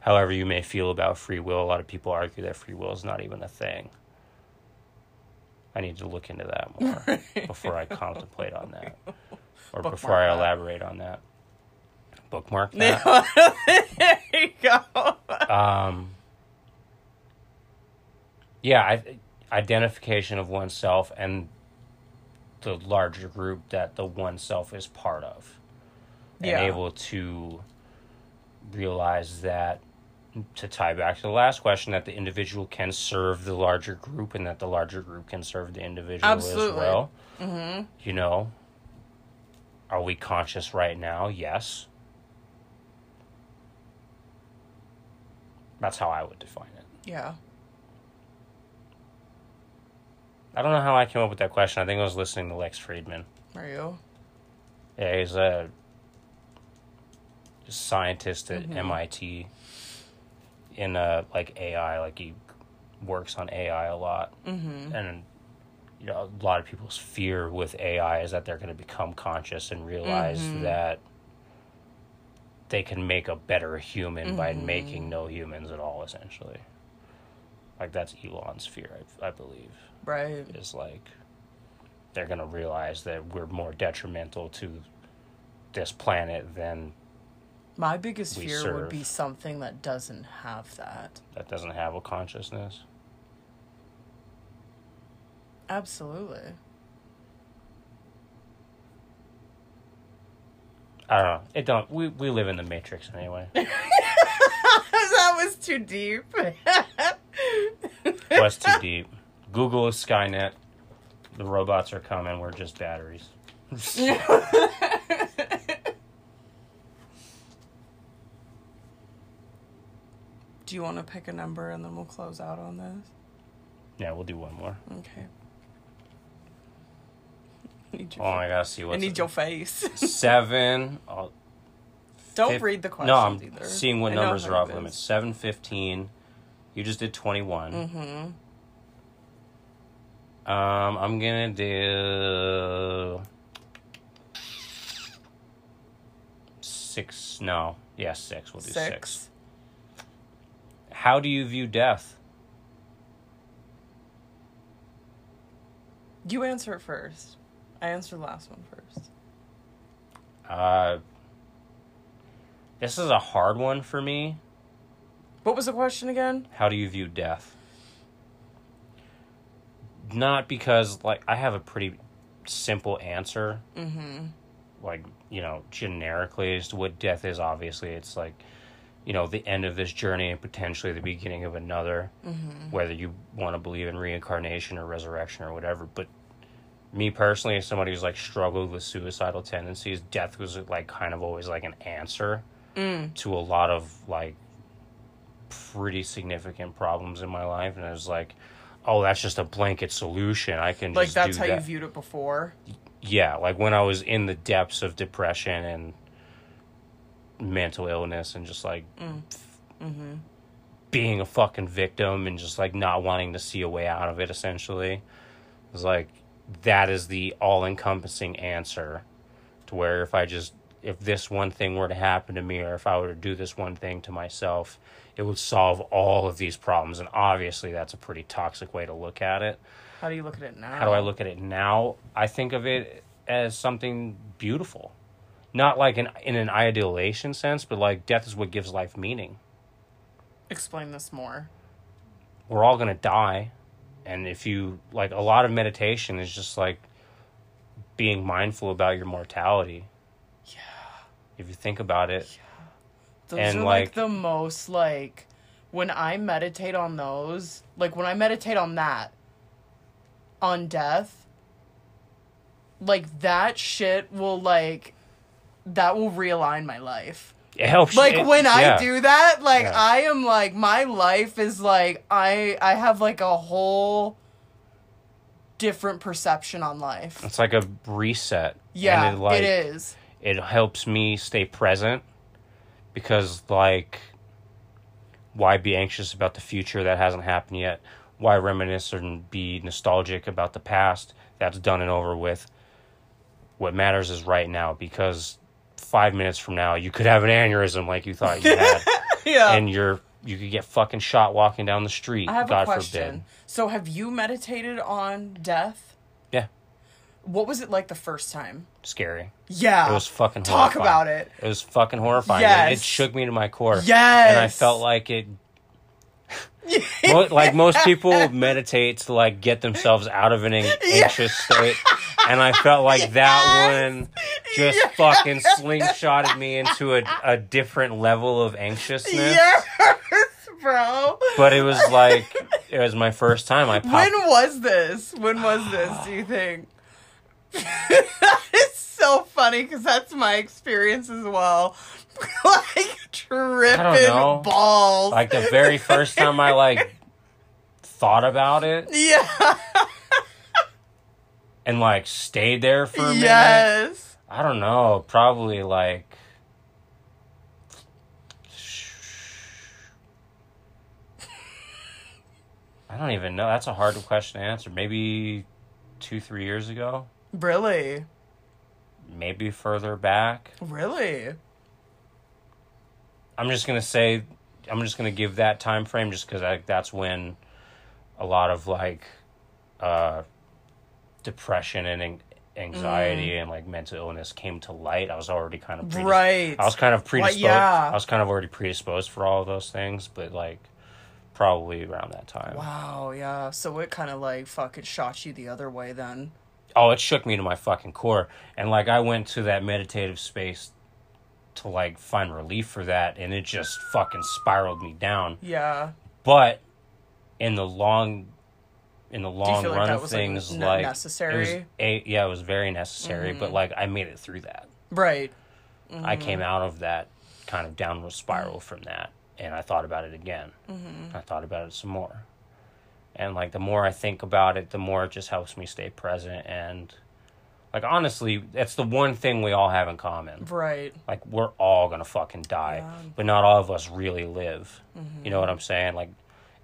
However, you may feel about free will, a lot of people argue that free will is not even a thing. I need to look into that more before I contemplate on that, or before I elaborate on that. Bookmark that. there you go um, yeah, I, identification of oneself and the larger group that the oneself is part of, and able to realize that to tie back to the last question that the individual can serve the larger group and that the larger group can serve the individual Absolutely. as well. Mm-hmm. You know, are we conscious right now? Yes. That's how I would define it. Yeah. I don't know how I came up with that question. I think I was listening to Lex Fridman. Are you? Yeah, he's a scientist at MIT in uh, like AI. Like he works on AI a lot, mm-hmm. and you know, a lot of people's fear with AI is that they're going to become conscious and realize that they can make a better human by mm-hmm. making no humans at all. Essentially, like that's Elon's fear, I, I believe Right. is like they're going to realize that we're more detrimental to this planet than My biggest fear serve. would be something that doesn't have that. that doesn't have a consciousness. Absolutely. I don't know. It don't. We we live in the matrix anyway. that was too deep. What's too deep? Google is Skynet. The robots are coming. We're just batteries. Do you want to pick a number and then we'll close out on this? Yeah, we'll do one more. Okay. Need your Oh, I gotta see what. I need your face. seven. Oh, Don't fif- read the questions No, I'm either. seeing what I numbers are off it limits. Seven fifteen. You just did twenty one. Mm-hmm. Um, I'm gonna do six. No, yeah, six. We'll do six. Six. How do you view death? You answer it first. I answered the last one first. Uh, this is a hard one for me. What was the question again? How do you view death? Not because like I have a pretty simple answer. Mm-hmm. like you know generically as to what death is obviously it's like you know the end of this journey and potentially the beginning of another whether you want to believe in reincarnation or resurrection or whatever but me personally as somebody who's like struggled with suicidal tendencies death was like kind of always like an answer mm. to a lot of like pretty significant problems in my life and I was like oh that's just a blanket solution i can Like just that's how that you viewed it before. yeah, like when I was in the depths of depression and mental illness and just like mm. mm-hmm. being a fucking victim and just like not wanting to see a way out of it essentially. It was like that is the all encompassing answer to where if I just if this one thing were to happen to me or if I were to do this one thing to myself, it would solve all of these problems. And obviously that's a pretty toxic way to look at it. How do you look at it now? How do I look at it now? I think of it as something beautiful. Not like an, in an idealization sense, but like death is what gives life meaning. Explain this more. We're all going to die. And if you, like, a lot of meditation is just like being mindful about your mortality. Yeah. If you think about it, yeah. Those And, are like, like- the most like when I meditate on those, like when I meditate on that on death, like that shit will like that will realign my life. It helps. Like it- when I do that, like Yeah. I am like my life is like I I have like a whole different perception on life. It's like a reset. Yeah, and it, like, it is. it helps me stay present because like why be anxious about the future that hasn't happened yet why reminisce and be nostalgic about the past that's done and over with what matters is right now because five minutes from now you could have an aneurysm like you thought you had Yeah. and you're you could get fucking shot walking down the street I have god a question. forbid So have you meditated on death? yeah What was it like the first time? scary Yeah. it was fucking Talk horrifying. about it. It was fucking horrifying. It- It, shook me to my core. Yes. And I felt like it Like most people meditate to like get themselves out of an an- anxious state, and I felt like that one just Yes. fucking slingshotted me into a, a different level of anxiousness. Yes, bro. But it was like it was my first time. I popped. When was this? When was this, do you think? that is so funny because that's my experience as well. like tripping know. balls. like the very first time I like thought about it yeah. and like stayed there for a minute. Yes. I don't know, probably like I don't even know. That's a hard question to answer. Maybe two, three years ago. Really? Maybe further back. Really? I'm just gonna say, I'm just gonna give that time frame just because that's when a lot of like uh, depression and an- anxiety and like mental illness came to light. I was already kind of predis- Right. I was kind of predisposed. yeah. I was kind of already predisposed for all of those things, but like probably around that time. Wow, yeah. So it kind of like fucking shot you the other way then. Oh, it shook me to my fucking core. And like I went to that meditative space to like find relief for that and it just fucking spiraled me down. Yeah. But in the long in the long like run that of things like it was a, yeah, it was very necessary, Mm-hmm. but like I made it through that. Right. I came out of that kind of downward spiral from that, and I thought about it again. Mm-hmm. I thought about it some more, and like the more I think about it, the more it just helps me stay present. And like honestly, that's the one thing we all have in common. Right. Like we're all gonna fucking die, Yeah. but not all of us really live. Mm-hmm. You know what I'm saying? Like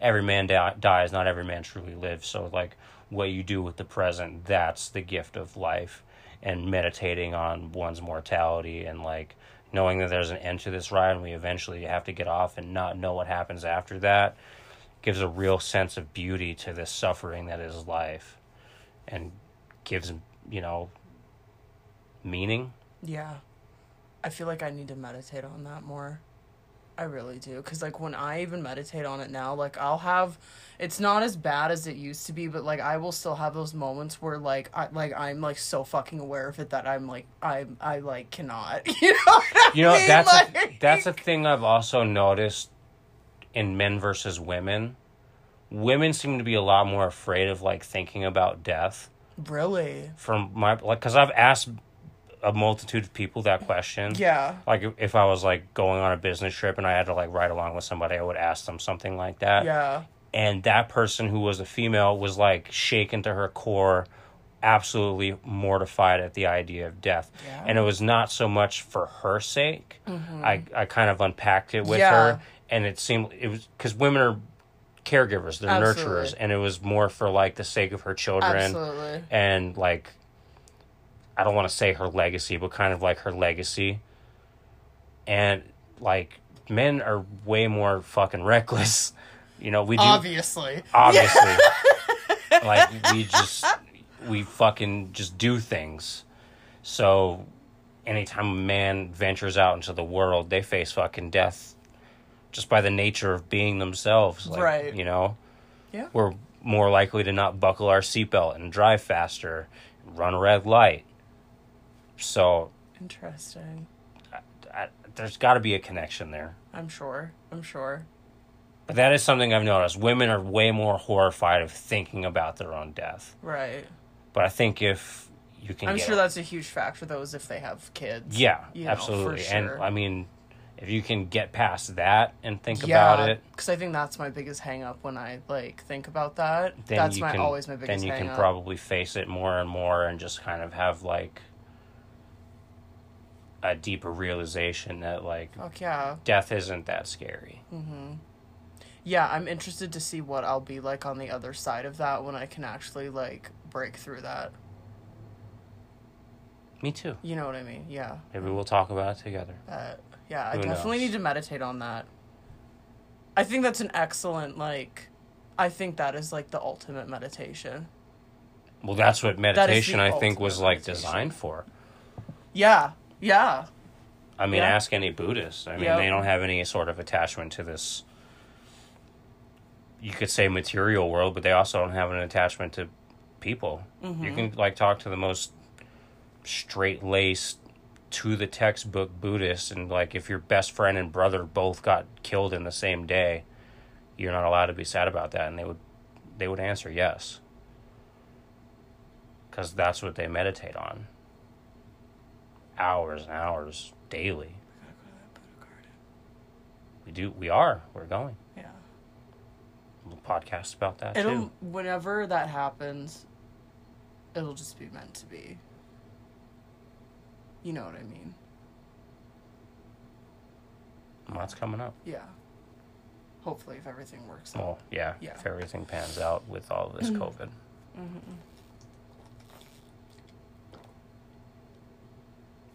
every man di- dies, not every man truly lives. So like what you do with the present, that's the gift of life. And meditating on one's mortality and like knowing that there's an end to this ride and we eventually have to get off and not know what happens after that gives a real sense of beauty to this suffering that is life and gives you know meaning Yeah. I feel like I need to meditate on that more. I really do. Because, like, when I even meditate on it now, like, I'll have. It's not as bad as it used to be, but, like, I will still have those moments where, like, I, like I'm, like, so fucking aware of it that I'm, like, I, I, like, cannot. You know what I You know, mean? that's a, that's a thing I've also noticed in men versus women. Women seem to be a lot more afraid of like thinking about death. Really? From my like, because I've asked a multitude of people that question. Yeah. Like if- I was like going on a business trip and I had to like ride along with somebody, I would ask them something like that. Yeah. And that person who was a female was like shaken to her core, absolutely mortified at the idea of death. Yeah. And it was not so much for her sake. I, I kind of unpacked it with Mm-hmm. Yeah. her, and it seemed it was because women are caregivers, they're Absolutely. nurturers, and it was more for like the sake of her children Absolutely. and like I don't want to say her legacy, but kind of like her legacy. And like men are way more fucking reckless. You know, we do Obviously. obviously like we just we fucking just do things. So anytime a man ventures out into the world, they face fucking death just by the nature of being themselves. Like, Right. You know? Yeah. We're more likely to not buckle our seatbelt and drive faster, run a red light. So Interesting. I, there's got to be a connection there. I'm sure. I'm sure. But that is something I've noticed. Women are way more horrified of thinking about their own death. Right. But I think if you can I'm sure that's a huge factor, though, is if they have kids. Yeah, you know, absolutely. And. I mean, if you can get past that and think about it, Because I think that's my biggest hang up when I like think about that. then that's you my can always my then biggest you hang can up. probably face it more and more and just kind of have like a deeper realization that like Fuck yeah. death isn't that scary. mm-hmm. Yeah, I'm interested to see what I'll be like on the other side of that when I can actually like break through that. Me too. You know what I mean? Yeah. Maybe we'll talk about it together. Uh, yeah, I Who definitely knows? need to meditate on that. I think that's an excellent like I think that is like the ultimate meditation. Well, that's what meditation I think was like meditation. designed for. Yeah. Yeah. I mean, Yeah. ask any Buddhist. I mean, Yep. they don't have any sort of attachment to this you could say material world, but they also don't have an attachment to people. You mm-hmm. can like talk to the most straight laced to the textbook Buddhist and like if your best friend and brother both got killed in the same day, you're not allowed to be sad about that and they would they would answer yes. Cuz that's what they meditate on. Hours and hours daily. We do we are. We're going. Yeah. Podcast about that It'll too. whenever that happens, it'll just be meant to be. You know what I mean? That's coming up. Yeah. Hopefully, if everything works out. Well, yeah, Yeah. if everything pans out with all this COVID. Mhm.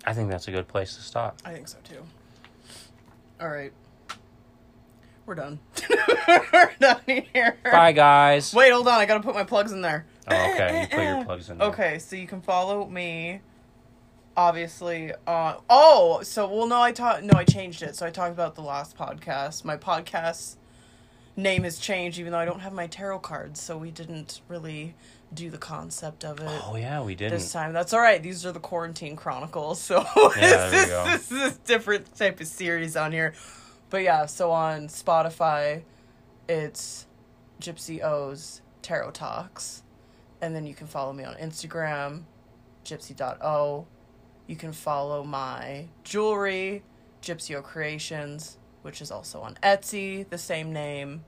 I think that's a good place to stop. I think so too. All right. We're done. We're done here. Bye, guys. Wait, hold on. I gotta put my plugs in there. Oh, okay, you put your plugs in. There. Okay, so you can follow me. Obviously, uh oh, so well, no, I talked. No, I changed it. So I talked about the last podcast. My podcast name has changed, even though I don't have my tarot cards. So we didn't really do the concept of it Oh yeah, we didn't. this time. That's all right. These are the quarantine chronicles. So there this, is, this is a different type of series on here. But yeah, so on Spotify, it's Gypsy O's Tarot Talks. And then you can follow me on Instagram, gypsy.o. You can follow my jewelry, Gypsy Creations, which is also on Etsy, the same name.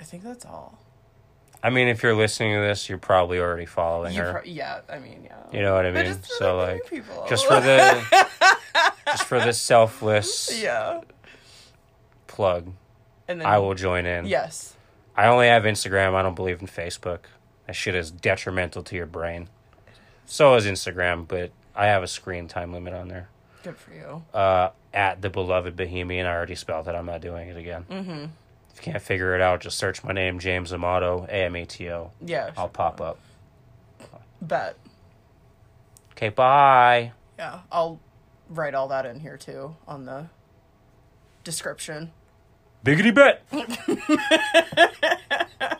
I think that's all. I mean, if you're listening to this, you're probably already following You her. pro- yeah, I mean, yeah. You know what I But mean? just for So the new like, people. just for the, just for the selfless yeah, plug, and then I will join in. Yes, I only have Instagram. I don't believe in Facebook. That shit is detrimental to your brain. So is Instagram, but I have a screen time limit on there. good for you. Uh, at the beloved Bohemian. I already spelled it. I'm not doing it again. Mm-hmm. If you can't figure it out, just search my name, James Amato, A M A T O. Yeah, I'll sure. pop up. Bet. Okay, bye. Yeah, I'll write all that in here too on the description. Biggity bet.